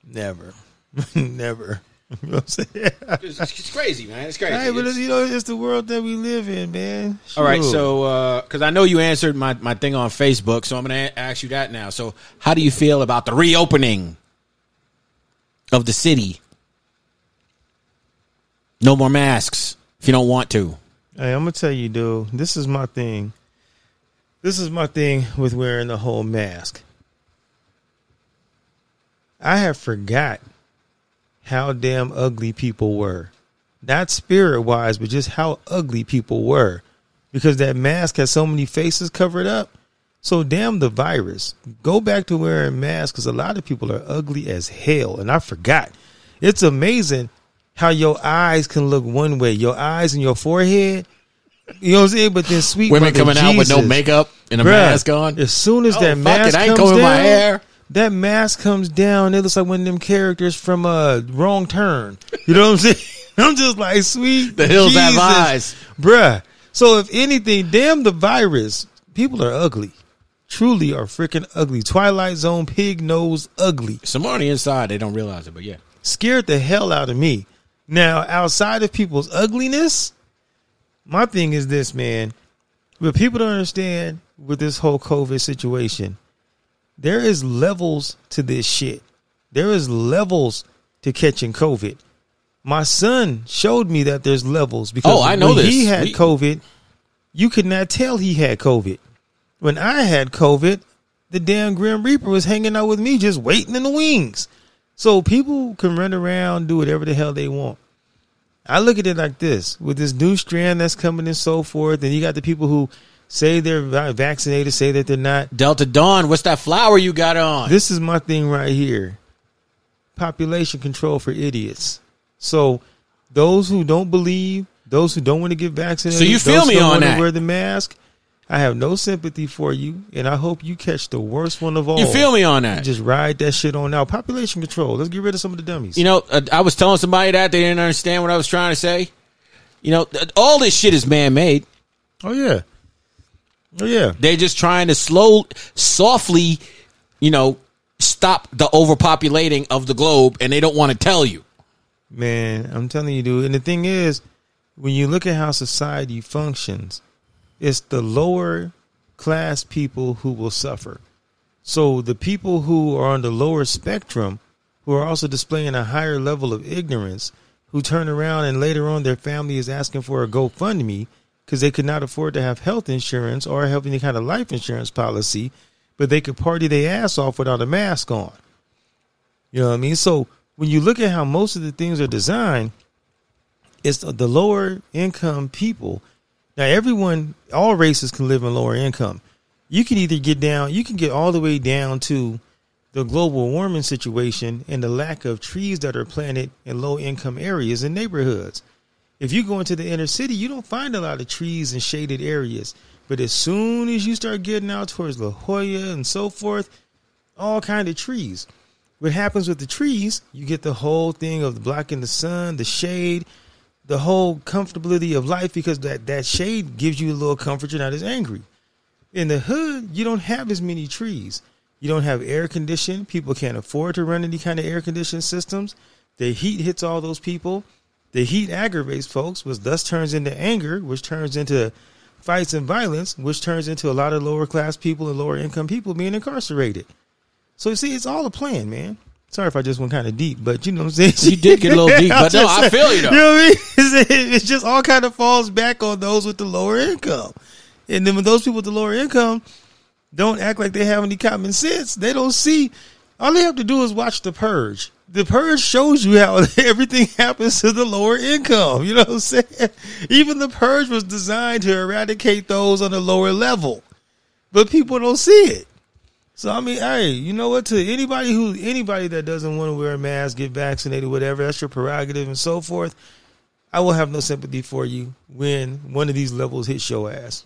S1: never, never. You know what I'm saying?
S2: It's, it's crazy, man. It's crazy.
S1: Hey, but
S2: It's-
S1: you know, it's the world that we live in, man.
S2: all right, so uh, because I know you answered my, my thing on Facebook, so I'm going to ask you that now. So, how do you feel about the reopening of the city? No more masks if you don't want to.
S1: Hey, I'm gonna tell you, dude. This is my thing. This is my thing with wearing the whole mask. I have forgot how damn ugly people were. Not spirit wise, but just how ugly people were. Because that mask has so many faces covered up. So damn the virus. Go back to wearing masks because a lot of people are ugly as hell. And I forgot. It's amazing how your eyes can look one way. Your eyes and your forehead. You know what I'm saying? But then sweet
S2: Women coming out with no makeup and a
S1: Bruh,
S2: mask on.
S1: As soon as
S2: Oh,
S1: that mask
S2: it, I ain't
S1: comes down,
S2: my hair.
S1: that mask comes down. It looks like one of them characters from uh, Wrong Turn. You know what I'm saying? I'm just like sweet.
S2: The hills have eyes.
S1: bruh. So if anything, damn the virus. People are ugly. Truly are freaking ugly. Twilight Zone pig nose ugly
S2: Some on the inside, they don't realize it, but yeah.
S1: scared the hell out of me. Now, outside of people's ugliness, my thing is this, man. What people don't understand with this whole COVID situation, there is levels to this shit. There is levels to catching COVID. My son showed me that there's levels because
S2: Oh, I know
S1: when
S2: this.
S1: he had
S2: We-
S1: COVID, you could not tell he had COVID. When I had COVID, the damn Grim Reaper was hanging out with me just waiting in the wings. So people can run around, do whatever the hell they want. I look at it like this with this new strand that's coming and so forth, and you got the people who say they're vaccinated, say that they're not.
S2: Delta Dawn, what's that flower you got on?
S1: This is my thing right here. Population control for idiots. So those who don't believe, those who don't want to get vaccinated,
S2: So you feel
S1: those
S2: me on that.
S1: Wear the mask. I have no sympathy for you, and I hope you catch the worst one of all.
S2: you feel me on that?
S1: Just ride that shit on out. Population control. Let's get rid of some of the dummies.
S2: You know, uh, I was telling somebody that they didn't understand what I was trying to say. You know, all this shit is man made.
S1: oh yeah, oh yeah.
S2: They're just trying to slow, softly, you know, stop the overpopulating of the globe, and they don't want to tell you.
S1: Man, I'm telling you, dude. And the thing is, when you look at how society functions, it's the lower class people who will suffer. So the people who are on the lower spectrum, who are also displaying a higher level of ignorance, who turn around and later on their family is asking for a GoFundMe because they could not afford to have health insurance or have any kind of life insurance policy, but they could party their ass off without a mask on. You know what I mean? So when you look at how most of the things are designed, it's the- lower income people. Now, everyone, all races can live in lower income. You can either get down, you can get all the way down to the global warming situation and the lack of trees that are planted in low income areas and neighborhoods. If you go into the inner city, you don't find a lot of trees and shaded areas. But as soon as you start getting out towards La Jolla and so forth, all kind of trees. What happens with the trees, you get the whole thing of the blocking the sun, the shade, the whole comfortability of life because that, that shade gives you a little comfort. You're not as angry. In the hood, you don't have as many trees. You don't have air condition. People can't afford to run any kind of air conditioning systems. The heat hits all those people. The heat aggravates folks, which thus turns into anger, which turns into fights and violence, which turns into a lot of lower class people and lower income people being incarcerated. So you see, it's all a plan, man. Sorry if I just went kind of deep, but you know what I'm saying.
S2: You did get a little deep, but no, I feel you, though.
S1: You know what I mean? It's just all kind of falls back on those with the lower income, and then when those people with the lower income don't act like they have any common sense, they don't see. All they have to do is watch the purge. The purge shows you how everything happens to the lower income. You know what I'm saying? Even the purge was designed to eradicate those on the lower level, but people don't see it. So I mean, hey, you know what? To anybody who anybody that doesn't want to wear a mask, get vaccinated, whatever, that's your prerogative and so forth. I will have no sympathy for you when one of these levels hits your ass.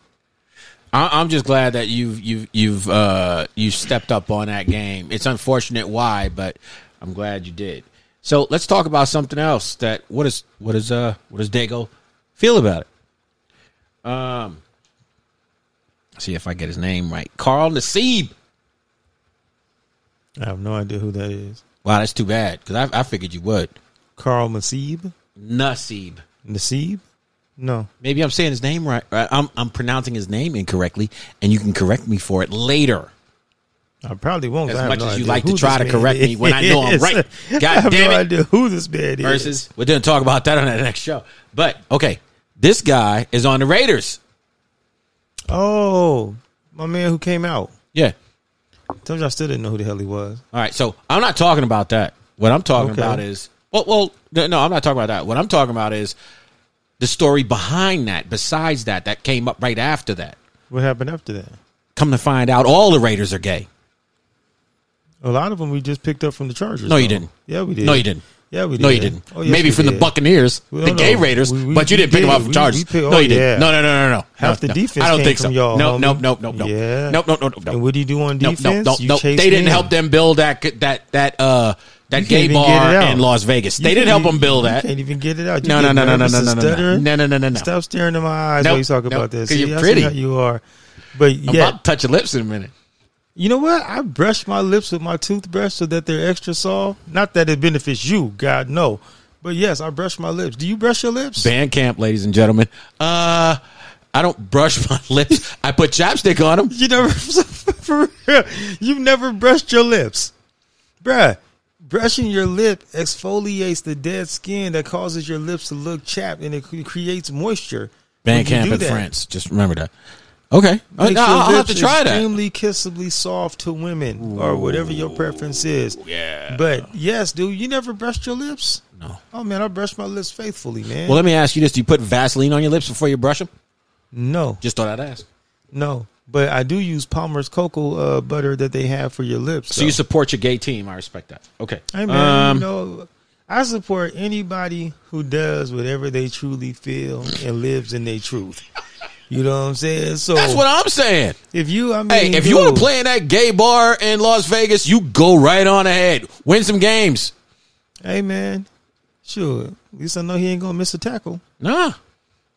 S2: I'm just glad that you've you've you've uh, you stepped up on that game. It's unfortunate why, but I'm glad you did. So let's talk about something else. That what is what is uh what does Dago feel about it? Um, see if I get his name right. Carl Nassib.
S1: I have no idea who that is.
S2: Wow, that's too bad because I, I figured you would.
S1: Carl Nassib?
S2: Nassib.
S1: Nassib? No.
S2: Maybe I'm saying his name right. I'm I'm pronouncing his name incorrectly, and you can correct me for it later.
S1: I probably won't.
S2: As much
S1: no
S2: as you like to try to correct me when I know I'm right.
S1: I have
S2: damn
S1: no
S2: it.
S1: idea who this man is.
S2: Versus, we're going to talk about that on the next show. But okay, this guy is on the Raiders.
S1: Oh, my man who came out.
S2: Yeah.
S1: Told you I still didn't know who the hell he was.
S2: All right. So I'm not talking about that. What I'm talking
S1: Okay.
S2: about is well, well, no, no, I'm not talking about that. What I'm talking about is the story behind that. Besides that, that came up right after that.
S1: What happened after that?
S2: Come to find out, all the Raiders are gay.
S1: A lot of them we just picked up from the Chargers.
S2: No, you
S1: though.
S2: didn't.
S1: Yeah, we did.
S2: No, you didn't.
S1: Yeah, we did.
S2: No, you didn't.
S1: Oh, yes,
S2: Maybe from the. Buccaneers,
S1: Well,
S2: the
S1: no,
S2: gay
S1: no.
S2: Raiders,
S1: We- we-
S2: but you didn't pick them
S1: did.
S2: up from
S1: We-
S2: Chargers.
S1: we picked-
S2: no,
S1: oh,
S2: you didn't.
S1: yeah.
S2: No, no, no, no, no.
S1: Half
S2: no,
S1: the
S2: no.
S1: defense
S2: I don't
S1: came
S2: think
S1: from
S2: so.
S1: y'all,
S2: No, no, no, no, no.
S1: Yeah.
S2: No, no, no, no, no.
S1: And what do you do on defense?
S2: no, no,
S1: You
S2: no. They didn't
S1: men.
S2: help them build that that that uh that gay bar in Las Vegas.
S1: You
S2: They didn't help them build
S1: you
S2: that.
S1: can't even get it out. You
S2: No, no, no, no, no, no, no, no, no, no, no, no, no.
S1: Stop staring in my eyes
S2: Nope,
S1: while you talk
S2: nope,
S1: about this.
S2: you're pretty.
S1: how you are. But
S2: I'm
S1: yeah,
S2: about to touch your lips in a minute.
S1: You know what? I brush my lips with my toothbrush so that they're extra soft. Not that it benefits you, God no. But yes, I brush my lips. Do you brush your lips?
S2: Band camp, ladies and gentlemen. Uh, I don't brush my lips. I put chapstick on them.
S1: You never, for real, you've never brushed your lips, bruh. Brushing your lip exfoliates the dead skin that causes your lips to look chapped, and it creates moisture.
S2: Band camp in
S1: that.
S2: France. Just remember that. Okay, I,
S1: Makes your
S2: I'll have to try that.
S1: Extremely kissably soft to women, or whatever your preference is.
S2: Yeah.
S1: But yes, dude, you never brushed your lips.
S2: No.
S1: Oh man, I brush my lips faithfully, man.
S2: Well, let me ask you this: Do you put Vaseline on your lips before you brush them?
S1: no,
S2: Just thought I'd ask.
S1: no. But I do use Palmer's cocoa uh, butter that they have for your lips.
S2: So you support your gay team. I respect that. Okay.
S1: Hey man,
S2: Um,
S1: you know, I support anybody who does whatever they truly feel and lives in their truth. You know what I'm saying? So
S2: that's what I'm saying.
S1: if you, I mean,
S2: Hey, if you want to play in that gay bar in Las Vegas, you go right on ahead. Win some games.
S1: hey man, sure. At least I know he ain't gonna miss a tackle.
S2: Nah.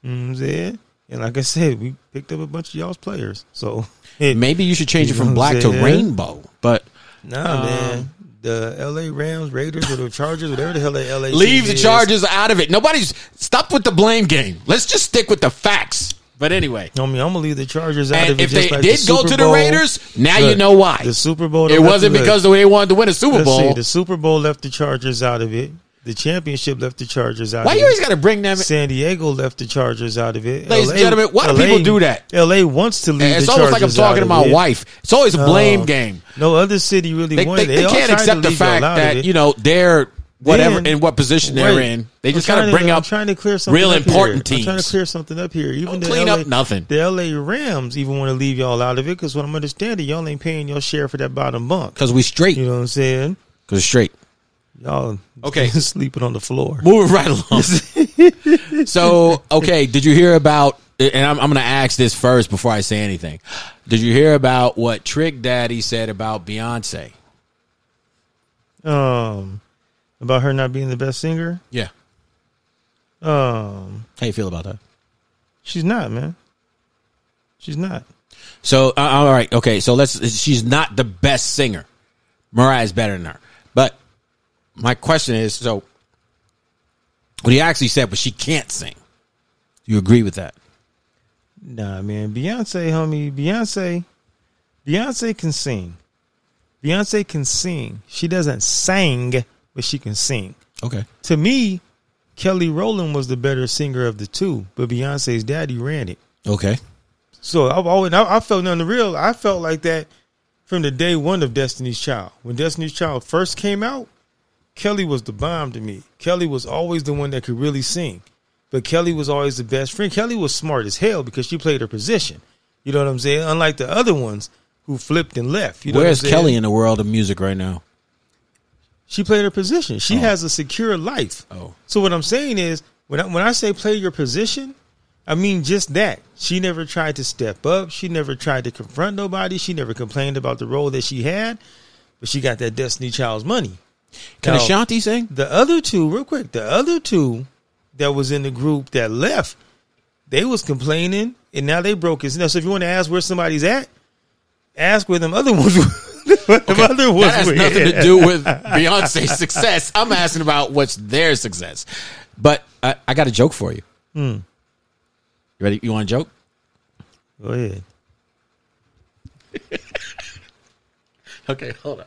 S1: You know what I'm saying? And like I said, we picked up a bunch of y'all's players. So
S2: Maybe you should change it
S1: You know
S2: from black to rainbow. But
S1: Nah,
S2: Um,
S1: man. The L.A. Rams, Raiders, or the Chargers, whatever the hell the L.A.
S2: leave the
S1: is.
S2: Chargers out of it. Nobody's stop with the blame game. Let's just stick with the facts. But anyway,
S1: I mean, I'm gonna leave the Chargers out
S2: and
S1: of it.
S2: if
S1: just
S2: they
S1: like
S2: did
S1: the
S2: go
S1: Super
S2: to the
S1: Bowl.
S2: Raiders, now you know why.
S1: The Super Bowl.
S2: It wasn't
S1: the-
S2: because they wanted to win a Super
S1: let's
S2: Bowl.
S1: See, the Super Bowl left the Chargers out of it. The championship left the Chargers out.
S2: Why
S1: of
S2: you always got to bring them?
S1: San Diego left the Chargers out of it.
S2: Ladies and gentlemen, why do people do that?
S1: LA wants to leave.
S2: It's
S1: the
S2: almost like I'm talking to my
S1: it.
S2: wife. It's always a blame
S1: Um,
S2: game.
S1: No other city really
S2: They,
S1: wanted.
S2: they,
S1: it.
S2: they can't accept the fact that you know they're whatever
S1: Then-
S2: in what position they're
S1: Wait.
S2: in. They just got to bring
S1: I'm trying to clear something
S2: real
S1: up
S2: important
S1: here. I'm trying to clear something up here. Even
S2: Don't clean
S1: LA,
S2: up nothing.
S1: The LA Rams even want to leave y'all out of it because what I'm understanding, y'all ain't paying your share for that bottom bunk.
S2: because we straight.
S1: You know what I'm saying?
S2: Because straight.
S1: Y'all
S2: Okay.
S1: sleeping on the floor.
S2: Moving right along. so, okay, did you hear about? And I'm, I'm going to ask this first before I say anything. Did you hear about what Trick Daddy said about Beyonce?
S1: Um, about her not being the best singer.
S2: Yeah.
S1: Um,
S2: How you feel about that?
S1: she's not, man. She's not.
S2: So, uh, all right, okay. So let's. She's not the best singer. Mariah's better than her. But my question is, so what he actually said was she can't sing. Do you agree with that?
S1: Nah, man. Beyonce, homie. Beyonce. Beyonce can sing. Beyonce can sing. She doesn't sing, but she can sing.
S2: Okay.
S1: To me, Kelly Rowland was the better singer of the two, but Beyonce's daddy ran it.
S2: Okay.
S1: So I've always I, I felt the real. I felt like that from the day one of Destiny's Child. When Destiny's Child first came out, Kelly was the bomb to me. Kelly was always the one that could really sing, but Kelly was always the best friend. Kelly was smart as hell because she played her position. You know what I'm saying? Unlike the other ones who flipped and left. You know
S2: Where's
S1: what I'm saying?
S2: Kelly in the world of music right now?
S1: She played her position. She oh. has a secure life.
S2: Oh.
S1: So what I'm saying is, when I, when I say play your position, I mean just that. She never tried to step up. She never tried to confront nobody. She never complained about the role that she had, but she got that Destiny Child's money.
S2: Can
S1: Now,
S2: Ashanti sing?
S1: The other two, real quick, the other two that was in the group that left, they was complaining, and now they broke his. So if you want to ask where somebody's at, ask where them other ones. Where them other ones
S2: That has
S1: were
S2: nothing to do with Beyonce's success. I'm asking about what's their success. But I, I got a joke for you.
S1: Hmm.
S2: You ready? You want a joke?
S1: Go ahead.
S2: Okay, hold on.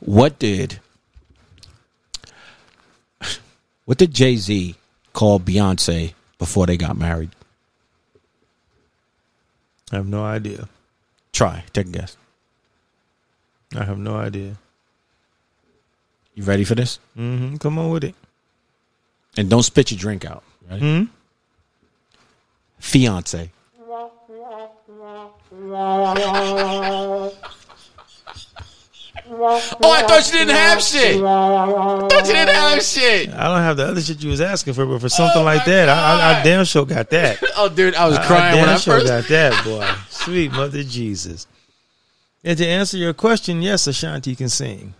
S2: What did what did Jay Z call Beyonce before they got married?
S1: I have no idea.
S2: Try, take a guess.
S1: I have no idea.
S2: You ready for this?
S1: hmm Come on with it.
S2: And don't spit your drink out. Ready?
S1: Hmm?
S2: Fiance. Oh, I thought you didn't have shit. I thought you didn't have shit.
S1: I don't have the other shit you was asking for, but for something
S2: Oh
S1: like that, I, I, I damn sure got that.
S2: Oh, dude, I was
S1: I-
S2: crying
S1: I
S2: when
S1: damn
S2: I
S1: sure
S2: first.
S1: got that, boy. Sweet mother Jesus. And to answer your question, yes, Ashanti can sing.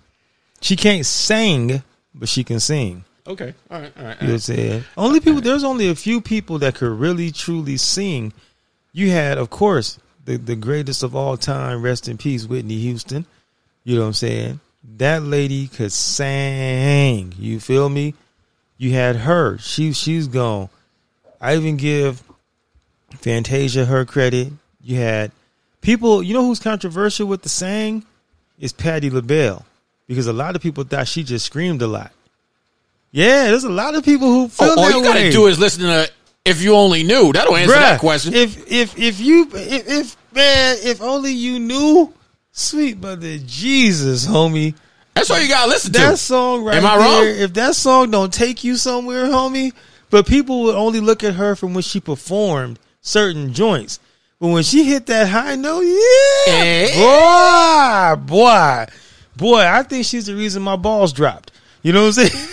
S1: She can't sing, but she can sing.
S2: Okay, all right, all right.
S1: You know what I'm saying? Only people. There's only a few people that could really truly sing. You had, of course, the the greatest of all time. Rest in peace, Whitney Houston. You know what I'm saying? That lady could sing. You feel me? You had her. She she's gone. I even give Fantasia her credit. You had people. You know who's controversial with the sang? Is Patti LaBelle because a lot of people thought she just screamed a lot. Yeah, there's a lot of people who feel
S2: Oh, all you gotta
S1: way.
S2: do is listen to "If You Only Knew." That'll answer that question.
S1: If if if you if, if man, if only you knew, sweet mother Jesus, homie.
S2: That's all you gotta listen to.
S1: That song right
S2: Am I
S1: there,
S2: wrong?
S1: If that song don't take you somewhere, homie, but But people would only look at her from when she performed certain joints. But when she hit that high note, yeah, eh? boy, boy, boy, I think she's the reason my balls dropped. You know what I'm saying?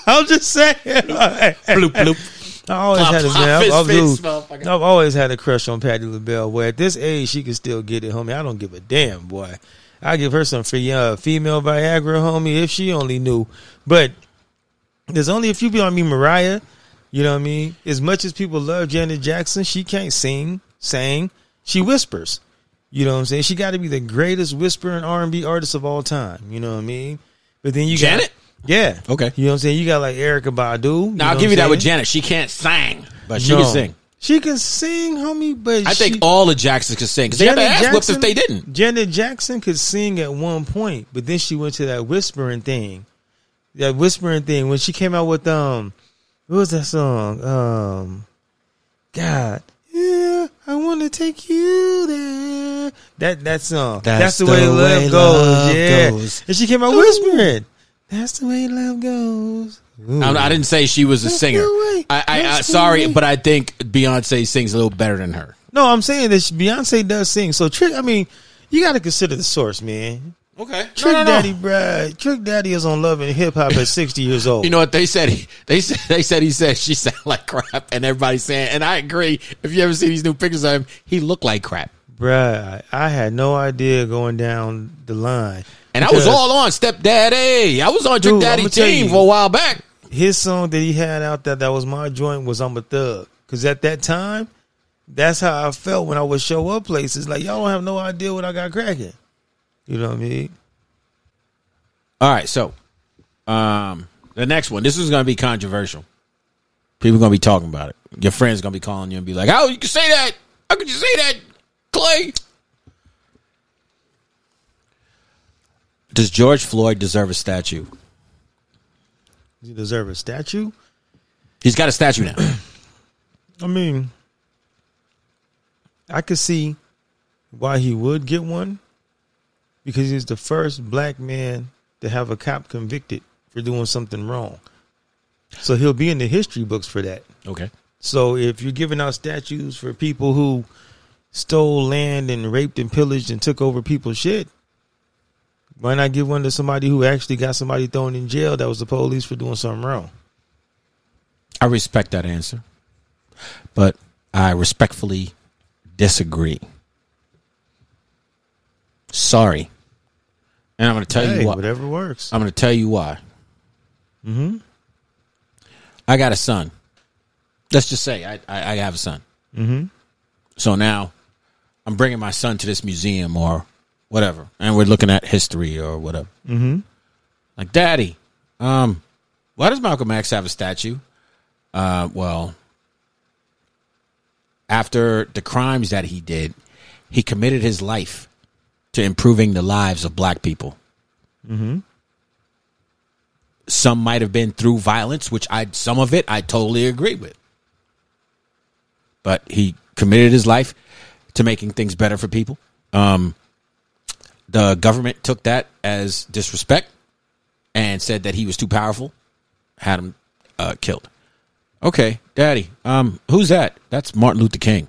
S1: I'm just saying.
S2: Bloop, bloop.
S1: I always
S2: Plop,
S1: had a man. I've,
S2: fist,
S1: I've. I've always had a crush on Patti LaBelle. Where at this age she can still get it, homie. I don't give a damn, boy. I give her some free uh, female Viagra, homie, if she only knew. But there's only a few people. I mean, Mariah. You know what I mean? As much as people love Janet Jackson, she can't sing, sing. She whispers. You know what I'm saying? She got to be the greatest whispering R&B artist of all time. You know what I mean? But then you
S2: Janet?
S1: got yeah.
S2: Okay.
S1: You know what I'm saying? You got like Erykah Badu.
S2: Now I'll give you that with Janet. She can't sing, but she
S1: No.
S2: can sing.
S1: She can sing, homie, but
S2: I think
S1: she,
S2: all the Jacksons can sing because they got their ass whipped if they didn't.
S1: Janet Jackson could sing at one point, but then she went to that whispering thing. That whispering thing when she came out with um, what was that song? Um, God, yeah, I want to take you there. That that song. That's, the, way, love goes.
S2: love
S1: yeah,
S2: goes.
S1: and she came out whispering. That's the way love goes.
S2: I, I didn't say she was a
S1: That's
S2: singer. I, I, I sorry, but I think Beyonce sings a little better than her.
S1: No, I'm saying that she- Beyonce does sing. So Trick, I mean, you got to consider the source, man.
S2: Okay,
S1: Trick Daddy, bruh. Trick Daddy is on Love and Hip Hop at 60 years old.
S2: You know what they said? He, they said they said he said she sounded like crap, and everybody's saying, and I agree. If you ever see these new pictures of him, he looked like crap.
S1: bruh, I had no idea going down the line.
S2: And I was all on Stepdaddy. I was on Trick
S1: Dude,
S2: Daddy team
S1: you.
S2: for a while back.
S1: His song that he had out there that was my joint was I'm a Thug. Because at that time, that's how I felt when I would show up places. Like, y'all don't have no idea what I got cracking. You know what I mean?
S2: All right, so um, the next one. This is going to be controversial. People going to be talking about it. Your friends going to be calling you and be like, "How you can say that? How could you say that, Clay?" Does George Floyd deserve a statue?
S1: Does he deserve a statue?
S2: He's got a statue now.
S1: I mean, I could see why he would get one because he's the first black man to have a cop convicted for doing something wrong. So he'll be in the history books for that.
S2: okay.
S1: So if you're giving out statues for people who stole land and raped and pillaged and took over people's shit, why not give one to somebody who actually got somebody thrown in jail that was the police for doing something wrong?
S2: I respect that answer, but I respectfully disagree. Sorry, and I'm going to tell
S1: Hey,
S2: you why.
S1: whatever works.
S2: I'm going to tell you why.
S1: Mm-hmm.
S2: I got a son. Let's just say I, I, I have a son.
S1: Mm-hmm.
S2: So now I'm bringing my son to this museum or whatever, and we're looking at history or whatever.
S1: Mm-hmm.
S2: Like, Daddy, um, why does Malcolm X have a statue? Uh, well, after the crimes that he did, he committed his life to improving the lives of black people.
S1: Mm-hmm.
S2: Some might have been through violence, which I some of it I totally agree with. But he committed his life to making things better for people. Um, the government took that as disrespect and said that he was too powerful, had him uh, killed. Okay, Daddy, um, who's that? That's Martin Luther King.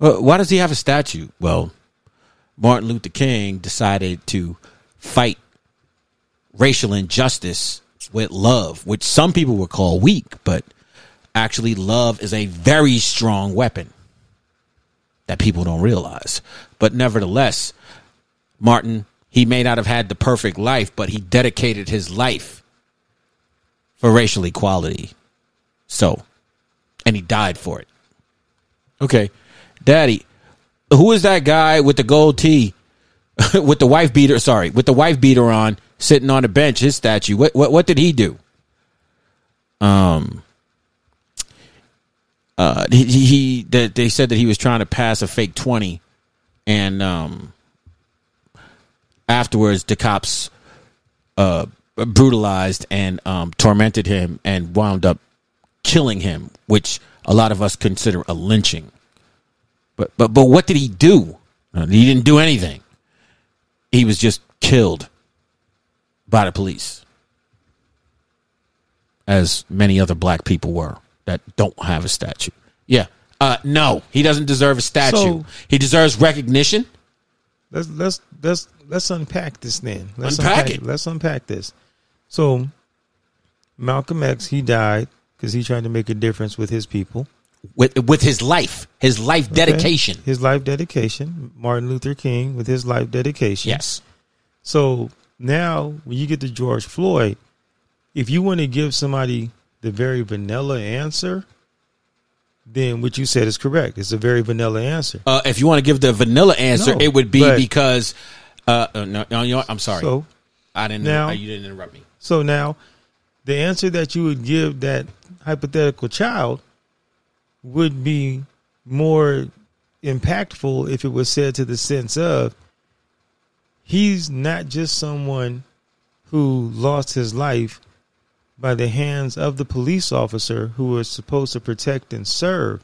S2: Uh, why does he have a statue? Well, Martin Luther King decided to fight racial injustice with love, which some people would call weak, but actually, love is a very strong weapon that people don't realize. But nevertheless, Martin, he may not have had the perfect life, but he dedicated his life for racial equality. So, and he died for it. Okay, Daddy, who is that guy with the gold tee, with the wife beater? Sorry, with the wife beater on, sitting on a bench. His statue. What what what did he do? Um. Uh, he, he, they said that he was trying to pass a fake twenty, and um, afterwards the cops uh brutalized and um tormented him and wound up killing him, which a lot of us consider a lynching. But but but what did he do? Uh, He didn't do anything. He was just killed by the police, as many other black people were. that don't have a statue. Yeah. Uh, no, he doesn't deserve a statue.
S1: So-
S2: he deserves recognition.
S1: Let's let's let's let's unpack this then. Let's
S2: Unpack it.
S1: Let's unpack this. So Malcolm X, he died because he tried to make a difference with his people.
S2: with with his life, his life
S1: Okay?
S2: dedication.
S1: His life dedication. Martin Luther King with his life dedication.
S2: Yes.
S1: So now when you get to George Floyd, if you want to give somebody the very vanilla answer, then what you said is correct. It's a very vanilla answer.
S2: Uh, if you want to give the vanilla answer,
S1: No,
S2: it would be
S1: but-
S2: because. Uh, uh, no, no, you know what? I'm sorry.
S1: So
S2: I didn't.
S1: now-
S2: uh, you didn't interrupt me.
S1: So now, the answer that you would give that hypothetical child would be more impactful if it was said to the sense of he's not just someone who lost his life by the hands of the police officer who was supposed to protect and serve.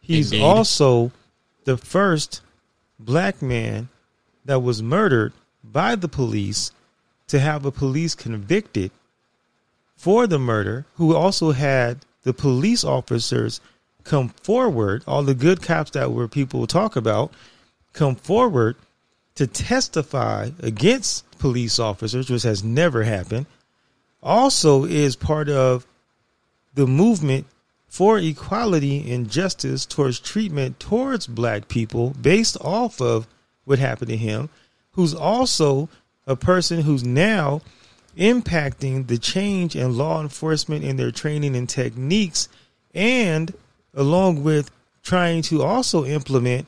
S1: He's
S2: Indeed.
S1: also the first black man that was murdered by the police to have a police convicted for the murder who also had the police officers come forward all the good cops that were people talk about come forward to testify against police officers which has never happened also is part of the movement for equality and justice towards treatment towards black people based off of what happened to him, who's also a person who's now impacting the change in law enforcement in their training and techniques, and along with trying to also implement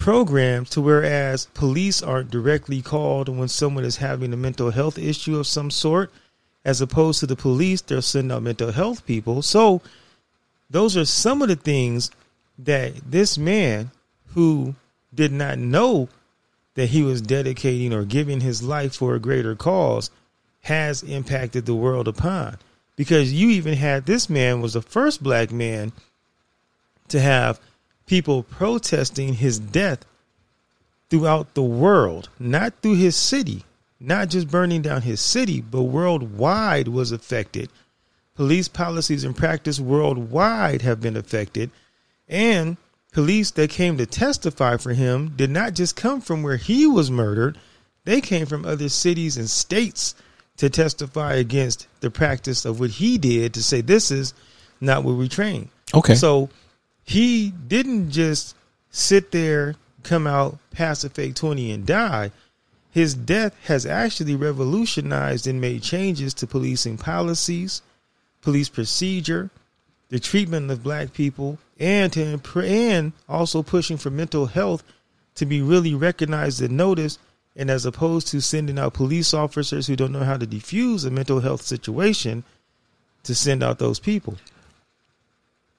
S1: programs to whereas police aren't directly called when someone is having a mental health issue of some sort as opposed to the police they're sending out mental health people. So those are some of the things that this man who did not know that he was dedicating or giving his life for a greater cause has impacted the world upon. Because you even had this man was the first black man to have people protesting his death throughout the world, not through his city, not just burning down his city, but worldwide was affected. Police policies and practice worldwide have been affected. And police that came to testify for him did not just come from where he was murdered, they came from other cities and states to testify against the practice of what he did to say this is not what we train.
S2: Okay.
S1: So he didn't just sit there, come out, pass a fake 20 and die. His death has actually revolutionized and made changes to policing policies, police procedure, the treatment of black people, and to and also pushing for mental health to be really recognized and noticed. And as opposed to sending out police officers who don't know how to defuse a mental health situation, to send out those people.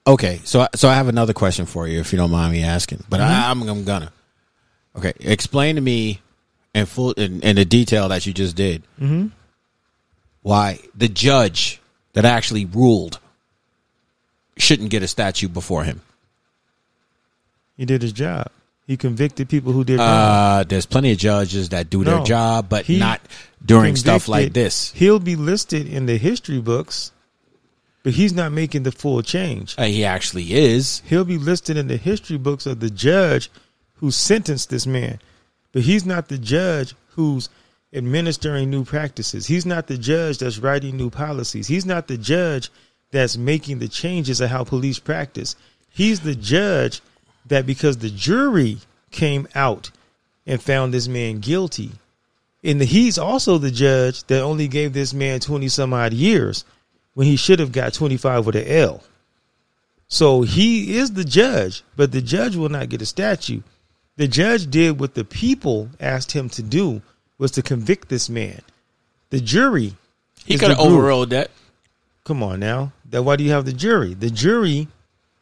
S2: Okay, so so I have another question for you, if you don't mind me asking. But I, I'm I'm gonna. Okay, explain to me in full in, in the detail that you just did why the judge that actually ruled shouldn't get a statue before him.
S1: He did his job. He convicted people who did.
S2: Uh, there's plenty of judges that do their job, but not during stuff like this.
S1: He'll be listed in the history books, but he's not making the full change.
S2: Uh, he actually is.
S1: He'll be listed in the history books of the judge who sentenced this man, but he's not the judge who's administering new practices. He's not the judge that's writing new policies. He's not the judge that's making the changes of how police practice. He's the judge that because the jury came out and found this man guilty, and he's also the judge that only gave this man 20 some odd years when he should have got 25 with an L. So he is the judge, but the judge will not get a statue. The judge did what the people asked him to do was to convict this man. The jury
S2: He could have overruled that.
S1: Come on now. That why do you have the jury? The jury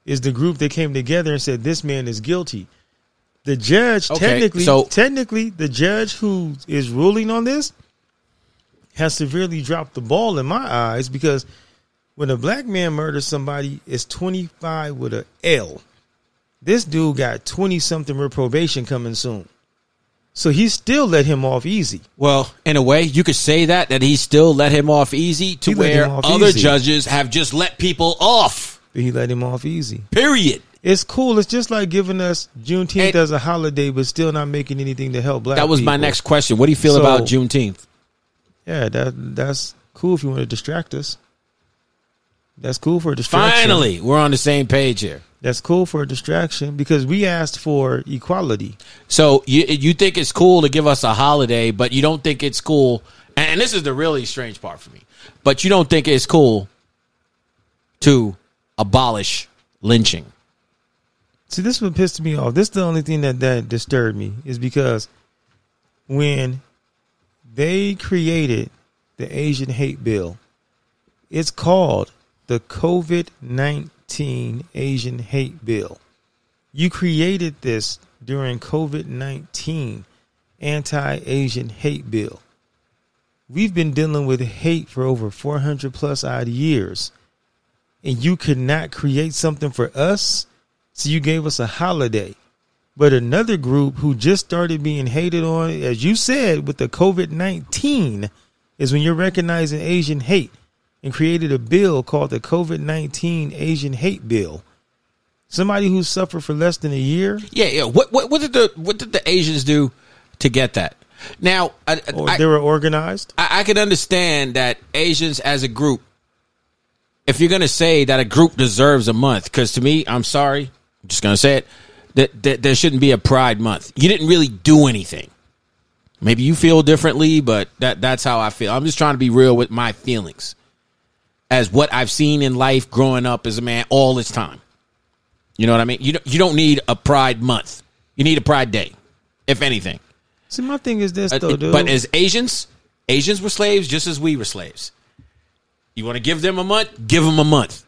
S1: is the group that came together and said this man is guilty. The judge
S2: Okay,
S1: technically
S2: so-
S1: technically the judge who is ruling on this has severely dropped the ball in my eyes because when a black man murders somebody it's 25 with a L. This dude got 20 something with probation coming soon. So he still let him off easy.
S2: Well, in a way, you could say that that he still let him off easy to
S1: He
S2: where other
S1: easy.
S2: judges have just let people off.
S1: But he let him off easy.
S2: Period.
S1: It's cool. It's just like giving us Juneteenth
S2: And-
S1: as a holiday, but still not making anything to help black.
S2: That was my next question. What do you feel
S1: So-
S2: about Juneteenth?
S1: Yeah, that that's cool if you want to distract us. That's cool for a distraction.
S2: Finally, we're on the same page here.
S1: that's cool for a distraction because we asked for equality.
S2: So you you think it's cool to give us a holiday, but you don't think it's cool. And this is the really strange part for me. But you don't think it's cool to abolish lynching.
S1: See, this is what pissed me off. This is the only thing that that disturbed me is because when they created the Asian hate bill, it's called the COVID nineteen Asian hate bill. You created this during COVID nineteen anti Asian hate bill. We've been dealing with hate for over four hundred plus odd years, and you could not create something for us. So you gave us a holiday. But another group who just started being hated on, as you said, with the COVID 19, is when you're recognizing Asian hate and created a bill called the COVID 19 Asian Hate Bill. Somebody who suffered for less than a year,
S2: Yeah, yeah. What what what did the what did the Asians do to get that? Now, I, I,
S1: they were organized.
S2: I, I can understand that Asians as a group, if you're going to say that a group deserves a month, because to me, I'm sorry, I'm just going to say it, that, that there shouldn't be a Pride Month. You didn't really do anything. Maybe you feel differently, but that that's how I feel. I'm just trying to be real with my feelings as what I've seen in life growing up as a man all this time. You know what I mean? You don't, you don't need a Pride Month. You need a Pride Day, if anything.
S1: See, my thing is this, though, dude.
S2: But as Asians, Asians were slaves just as we were slaves. You want to give them a month? Give them a month.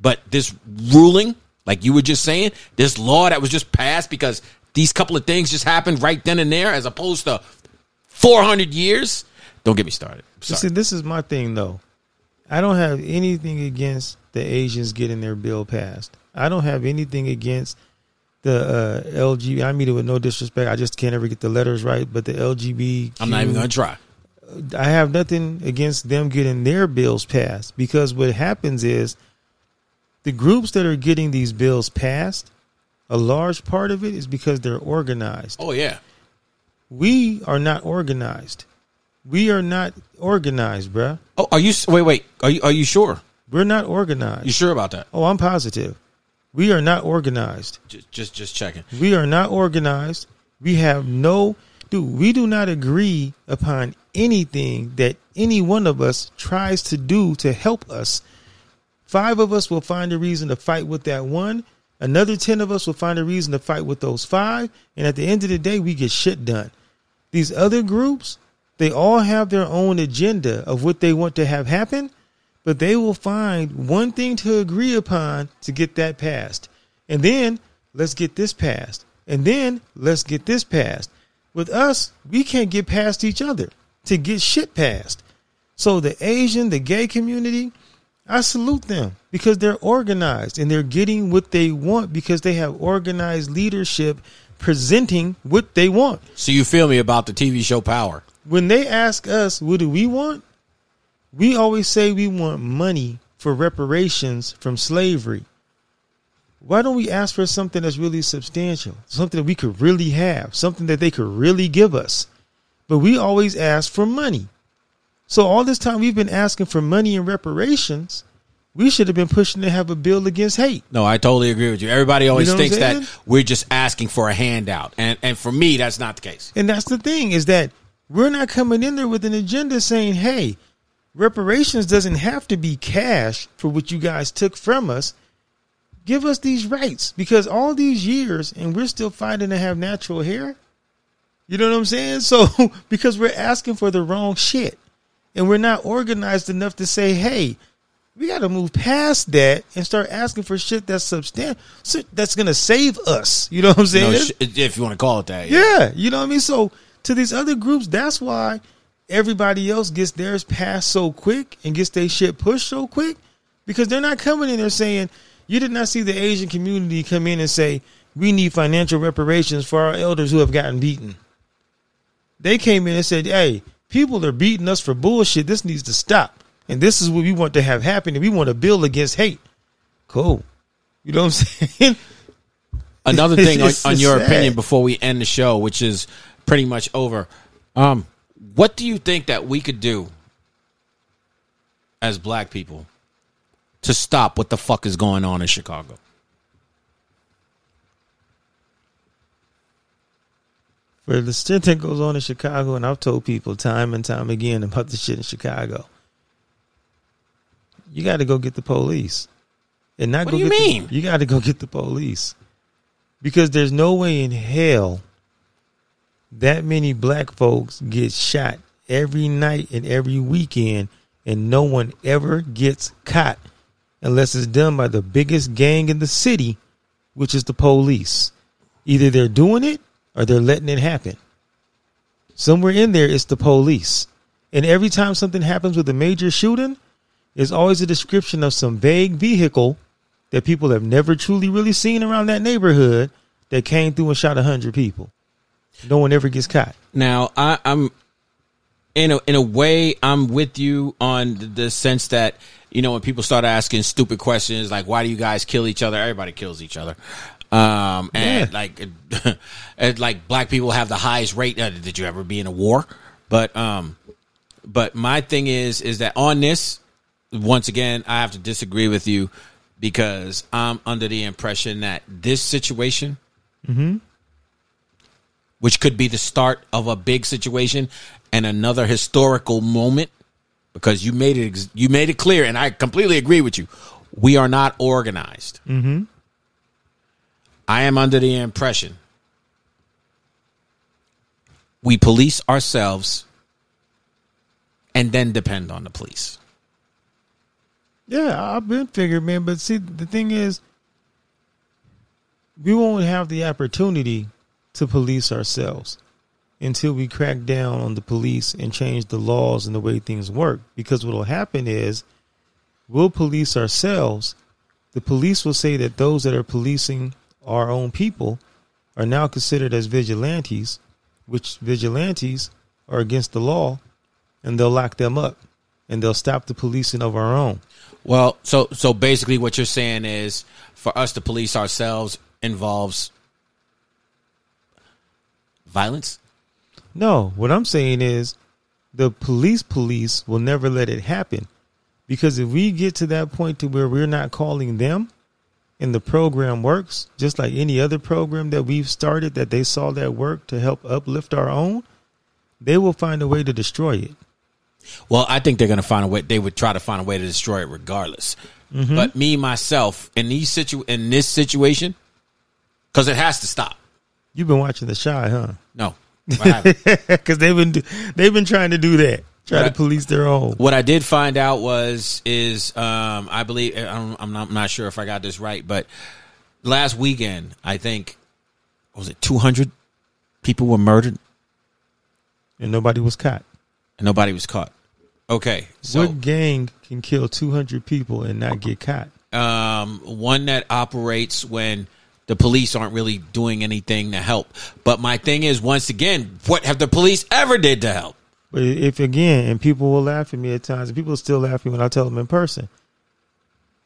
S2: But this ruling, like you were just saying, this law that was just passed because these couple of things just happened right then and there, as opposed to 400 years. Don't get me started.
S1: See, this is my thing, though. I don't have anything against the Asians getting their bill passed. I don't have anything against the uh, LG. I mean it with no disrespect. I just can't ever get the letters right. But the LGB.
S2: I'm not even going to try.
S1: I have nothing against them getting their bills passed because what happens is the groups that are getting these bills passed, a large part of it is because they're organized.
S2: Oh, yeah.
S1: We are not organized. We are not organized, bruh.
S2: Oh, are you, wait, wait. Are you, are you sure?
S1: We're not organized.
S2: You sure about that?
S1: Oh, I'm positive. We are not organized.
S2: Just, just, just checking.
S1: We are not organized. We have no, dude, we do not agree upon anything that any one of us tries to do to help us. Five of us will find a reason to fight with that one. Another 10 of us will find a reason to fight with those five. And at the end of the day, we get shit done. These other groups, they all have their own agenda of what they want to have happen, but they will find one thing to agree upon to get that passed. And then let's get this passed. And then let's get this passed. With us, we can't get past each other to get shit passed. So the Asian, the gay community, I salute them because they're organized and they're getting what they want because they have organized leadership presenting what they want.
S2: So you feel me about the TV show Power?
S1: When they ask us, what do we want? We always say we want money for reparations from slavery. Why don't we ask for something that's really substantial? Something that we could really have, something that they could really give us. But we always ask for money. So all this time we've been asking for money and reparations. We should have been pushing to have a bill against hate.
S2: No, I totally agree with you. Everybody always
S1: know
S2: thinks that we're just asking for a handout, and and for me, that's not the case.
S1: And that's the thing is that we're not coming in there with an agenda saying, "Hey, reparations doesn't have to be cash for what you guys took from us. Give us these rights because all these years and we're still fighting to have natural hair. You know what I'm saying? So because we're asking for the wrong shit and we're not organized enough to say, "Hey, we got to move past that and start asking for shit that's substantial, that's going to save us." You know what I'm saying?
S2: No, if you want to call it that.
S1: Yeah, you know what I mean? So to these other groups, that's why everybody else gets theirs passed so quick and gets their shit pushed so quick because they're not coming in there saying, you did not see the Asian community come in and say, we need financial reparations for our elders who have gotten beaten. They came in and said, "Hey, people are beating us for bullshit. This needs to stop, and this is what we want to have happen. And we want to build against hate." Cool. You know what I'm saying?
S2: Another thing on, on your
S1: sad.
S2: opinion before we end the show, which is pretty much over. Um, what do you think that we could do as black people to stop what the fuck is going on in Chicago?
S1: For the shit that goes on in Chicago, and I've told people time and time again about the shit in Chicago. You got to go get the police, and not
S2: What
S1: go
S2: do you
S1: get the-
S2: mean?
S1: you got to go get the police because there's no way in hell that many black folks get shot every night and every weekend, and no one ever gets caught unless it's done by the biggest gang in the city, which is the police. Either they're doing it or they're letting it happen. Somewhere in there, it's the police. And every time something happens with a major shooting, there's always a description of some vague vehicle that people have never truly really seen around that neighborhood that came through and shot a hundred people. No one ever gets caught.
S2: Now, I, I'm in a in a way, I'm with you on the sense that you know when people start asking stupid questions like, "Why do you guys kill each other?" Everybody kills each other, um, and
S1: Yeah.
S2: like, and like black people have the highest rate. Uh, did you ever be in a war? But um, but my thing is is that on this, once again, I have to disagree with you because I'm under the impression that this situation mm-hmm. which could be the start of a big situation and another historical moment because you made it you made it clear and I completely agree with you. We are not organized. Mm-hmm. I am under the impression we police ourselves and then depend on the police.
S1: Yeah, I've been figured, man. But see, the thing is, we won't have the opportunity to police ourselves until we crack down on the police and change the laws and the way things work. Because what will happen is, we'll police ourselves. The police will say that those that are policing our own people are now considered as vigilantes, which vigilantes are against the law, and they'll lock them up and they'll stop the policing of our own.
S2: Well, so so basically what you're saying is for us to police ourselves involves violence?
S1: No, what I'm saying is the police police will never let it happen. Because if we get to that point to where we're not calling them and the program works, just like any other program that we've started that they saw that work to help uplift our own, they will find a way to destroy it.
S2: Well, I think they're going to find a way. They would try to find a way to destroy it regardless. Mm-hmm. But me myself in these situ in this situation, because it has to stop.
S1: You've been watching the shy, huh?
S2: No,
S1: Because they've been they've been trying to do that, try to police their own.
S2: what I did find out was is um, I believe I'm, I'm not I'm not sure if I got this right, but last weekend I think was it 200 people were murdered
S1: And nobody was caught.
S2: and nobody was caught. Okay, so
S1: what gang can kill 200 people and not get caught?
S2: um, one that operates when the police aren't really doing anything to help. But my thing is, once again, what have the police ever did to help?
S1: But if again, and people will laugh at me at times, and people still laugh at me when I tell them in person.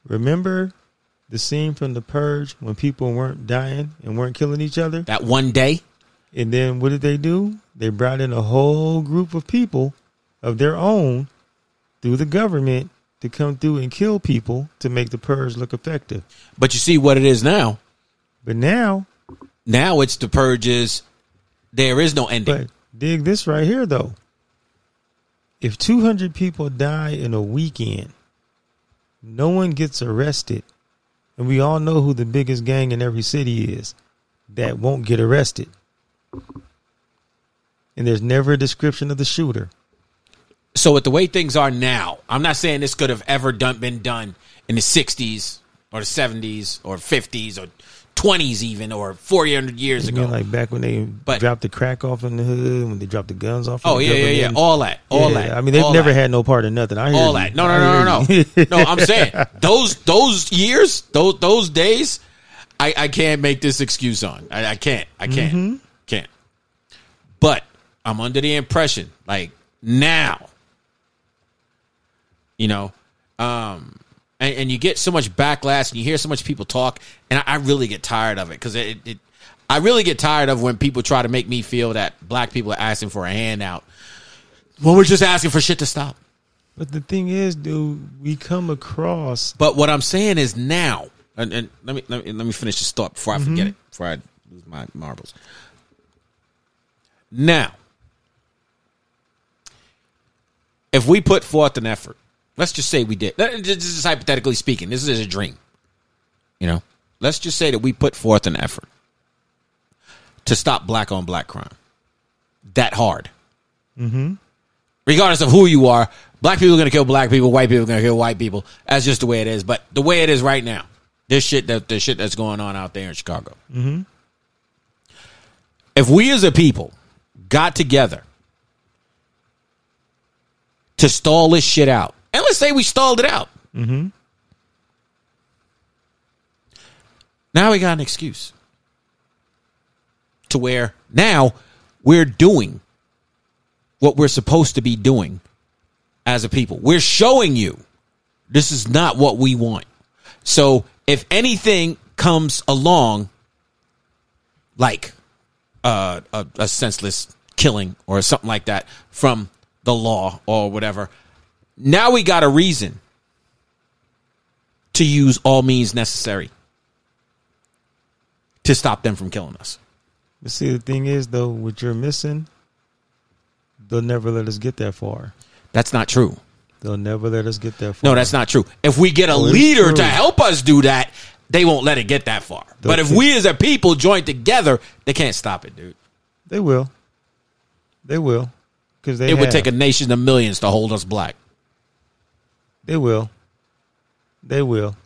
S1: Remember the scene from The Purge when people weren't dying and weren't killing each other?
S2: That one day,
S1: And then what did they do? They brought in a whole group of people of their own through the government to come through and kill people to make the purge look effective.
S2: but you see what it is now.
S1: But now,
S2: Now it's the purges. There is no ending.
S1: but dig this right here though. If 200 people die in a weekend, no one gets arrested, and we all know who the biggest gang in every city is that won't get arrested. And there's never a description of the shooter.
S2: so with the way things are now, I'm not saying this could have ever done been done in the 60s or the 70s or 50s or 20s even or 400 years ago.
S1: like back when they
S2: But-
S1: dropped the crack off in the hood, when they dropped the guns off.
S2: oh yeah, yeah, yeah. All that, all
S1: Yeah,
S2: that.
S1: I mean, they've never
S2: that.
S1: had no part in nothing. I hear
S2: all
S1: you.
S2: that. No, no, no, no, no. no, I'm saying those those years, those those days, I, I can't make this excuse on. I, I can't. I can't.
S1: Mm-hmm.
S2: Can't. But I'm under the impression, like now, you know, um, and, and you get so much backlash and you hear so much people talk, and I, I really get tired of it because it, it, I really get tired of when people try to make me feel that black people are asking for a handout when we're just asking for shit to stop.
S1: But the thing is, dude, we come across
S2: But what I'm saying is now, and, and let me let me let me finish this thought before I mm-hmm. forget it, before I lose my marbles. Now, if we put forth an effort, let's just say we did. This is hypothetically speaking. This is a dream. You know, let's just say that we put forth an effort to stop black on black crime. That hard. Mm-hmm. Regardless of who you are, black people are going to kill black people, white people are going to kill white people. That's just the way it is. But the way it is right now, this shit that the shit that's going on out there in Chicago. Mm-hmm. If we as a people got together to stall this shit out, and let's say we stalled it out. Mm-hmm. Now we got an excuse to where now we're doing what we're supposed to be doing as a people. We're showing you this is not what we want. So if anything comes along, like uh, a, a senseless killing or something like that from the law or whatever, now we got a reason to use all means necessary to stop them from killing us.
S1: But see, the thing is, though, what you're missing, they'll never let us get that far.
S2: That's not true.
S1: They'll never let us get that far.
S2: No, that's not true. If we get a
S1: Oh,
S2: leader to help us do that, they won't let it get that far.
S1: They'll
S2: but if we as a people join together, they can't stop it, dude.
S1: They will. They will. Because they
S2: It would take a nation of millions to hold us black.
S1: They will. They will.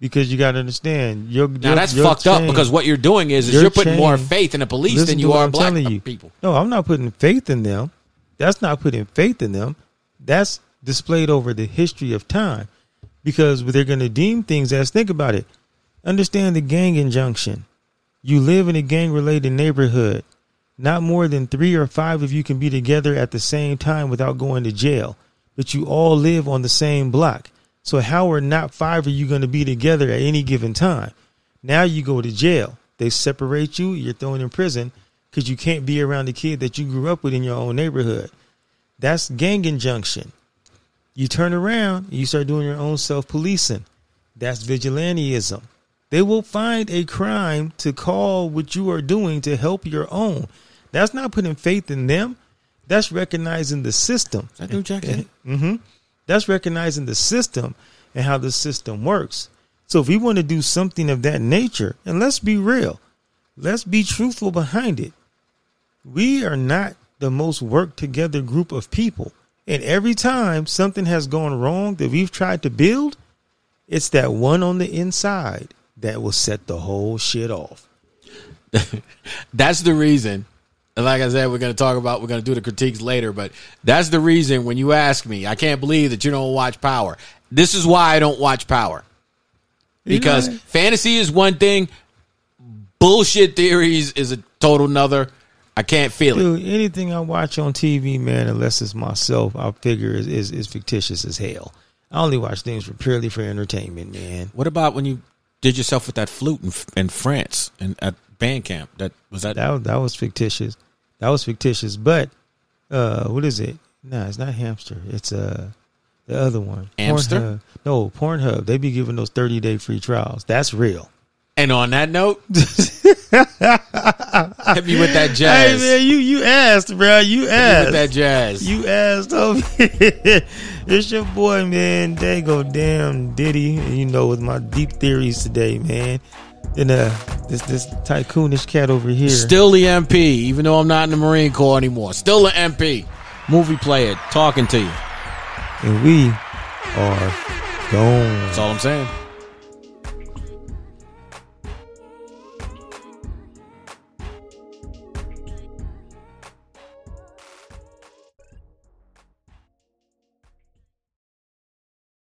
S1: Because you got to understand. Your,
S2: Now
S1: your-
S2: that's
S1: your
S2: fucked up because what you're doing is, is you're putting more faith in the police than you are
S1: I'm
S2: black
S1: telling you.
S2: people.
S1: No, I'm not putting faith in them. That's not putting faith in them. That's displayed over the history of time. Because they're going to deem things as, think about it. Understand the gang injunction. You live in a gang related neighborhood. Not more than three or five of you can be together at the same time without going to jail. But you all live on the same block. So how are not five of you going to be together at any given time? Now you go to jail. They separate you. You're thrown in prison because you can't be around the kid that you grew up with in your own neighborhood. That's gang injunction. You turn around you start doing your own self policing. That's vigilanteism. They will find a crime to call what you are doing to help your own. That's not putting faith in them. That's recognizing the system.
S2: that New Jack City?
S1: hmm That's recognizing the system and how the system works. So if we want to do something of that nature, and let's be real, let's be truthful behind it. We are not the most worked together group of people. And every time something has gone wrong that we've tried to build, it's that one on the inside that will set the whole shit off.
S2: That's the reason. And like I said, we're going to talk about, we're going to do the critiques later, but that's the reason when you ask me, I can't believe that you don't watch Power. This is why I don't watch Power. Because fantasy is one thing, bullshit theories is a total nother. I can't feel it.
S1: anything I watch on TV, man, unless it's myself, I figure is, is, is fictitious as hell. I only watch things for purely for entertainment, man.
S2: What about when you did yourself with that flute in, in France and at band camp? That was that.
S1: That that was fictitious. That was fictitious. But uh, what is it? No, it's not hamster. It's uh the other one.
S2: Hamster?
S1: Pornhub. No, Pornhub. They be giving those thirty day free trials. That's real.
S2: and on that note, hit me with that jazz.
S1: Hey man, you you asked, bro. You asked.
S2: with that jazz.
S1: You asked over It's your boy, man. They go damn Diddy. You know, with my deep theories today, man. And uh this this tycoonish cat over here.
S2: Still the MP, even though I'm not in the Marine Corps anymore. Still the MP. Movie player, talking to you.
S1: and we are gone.
S2: That's all I'm saying.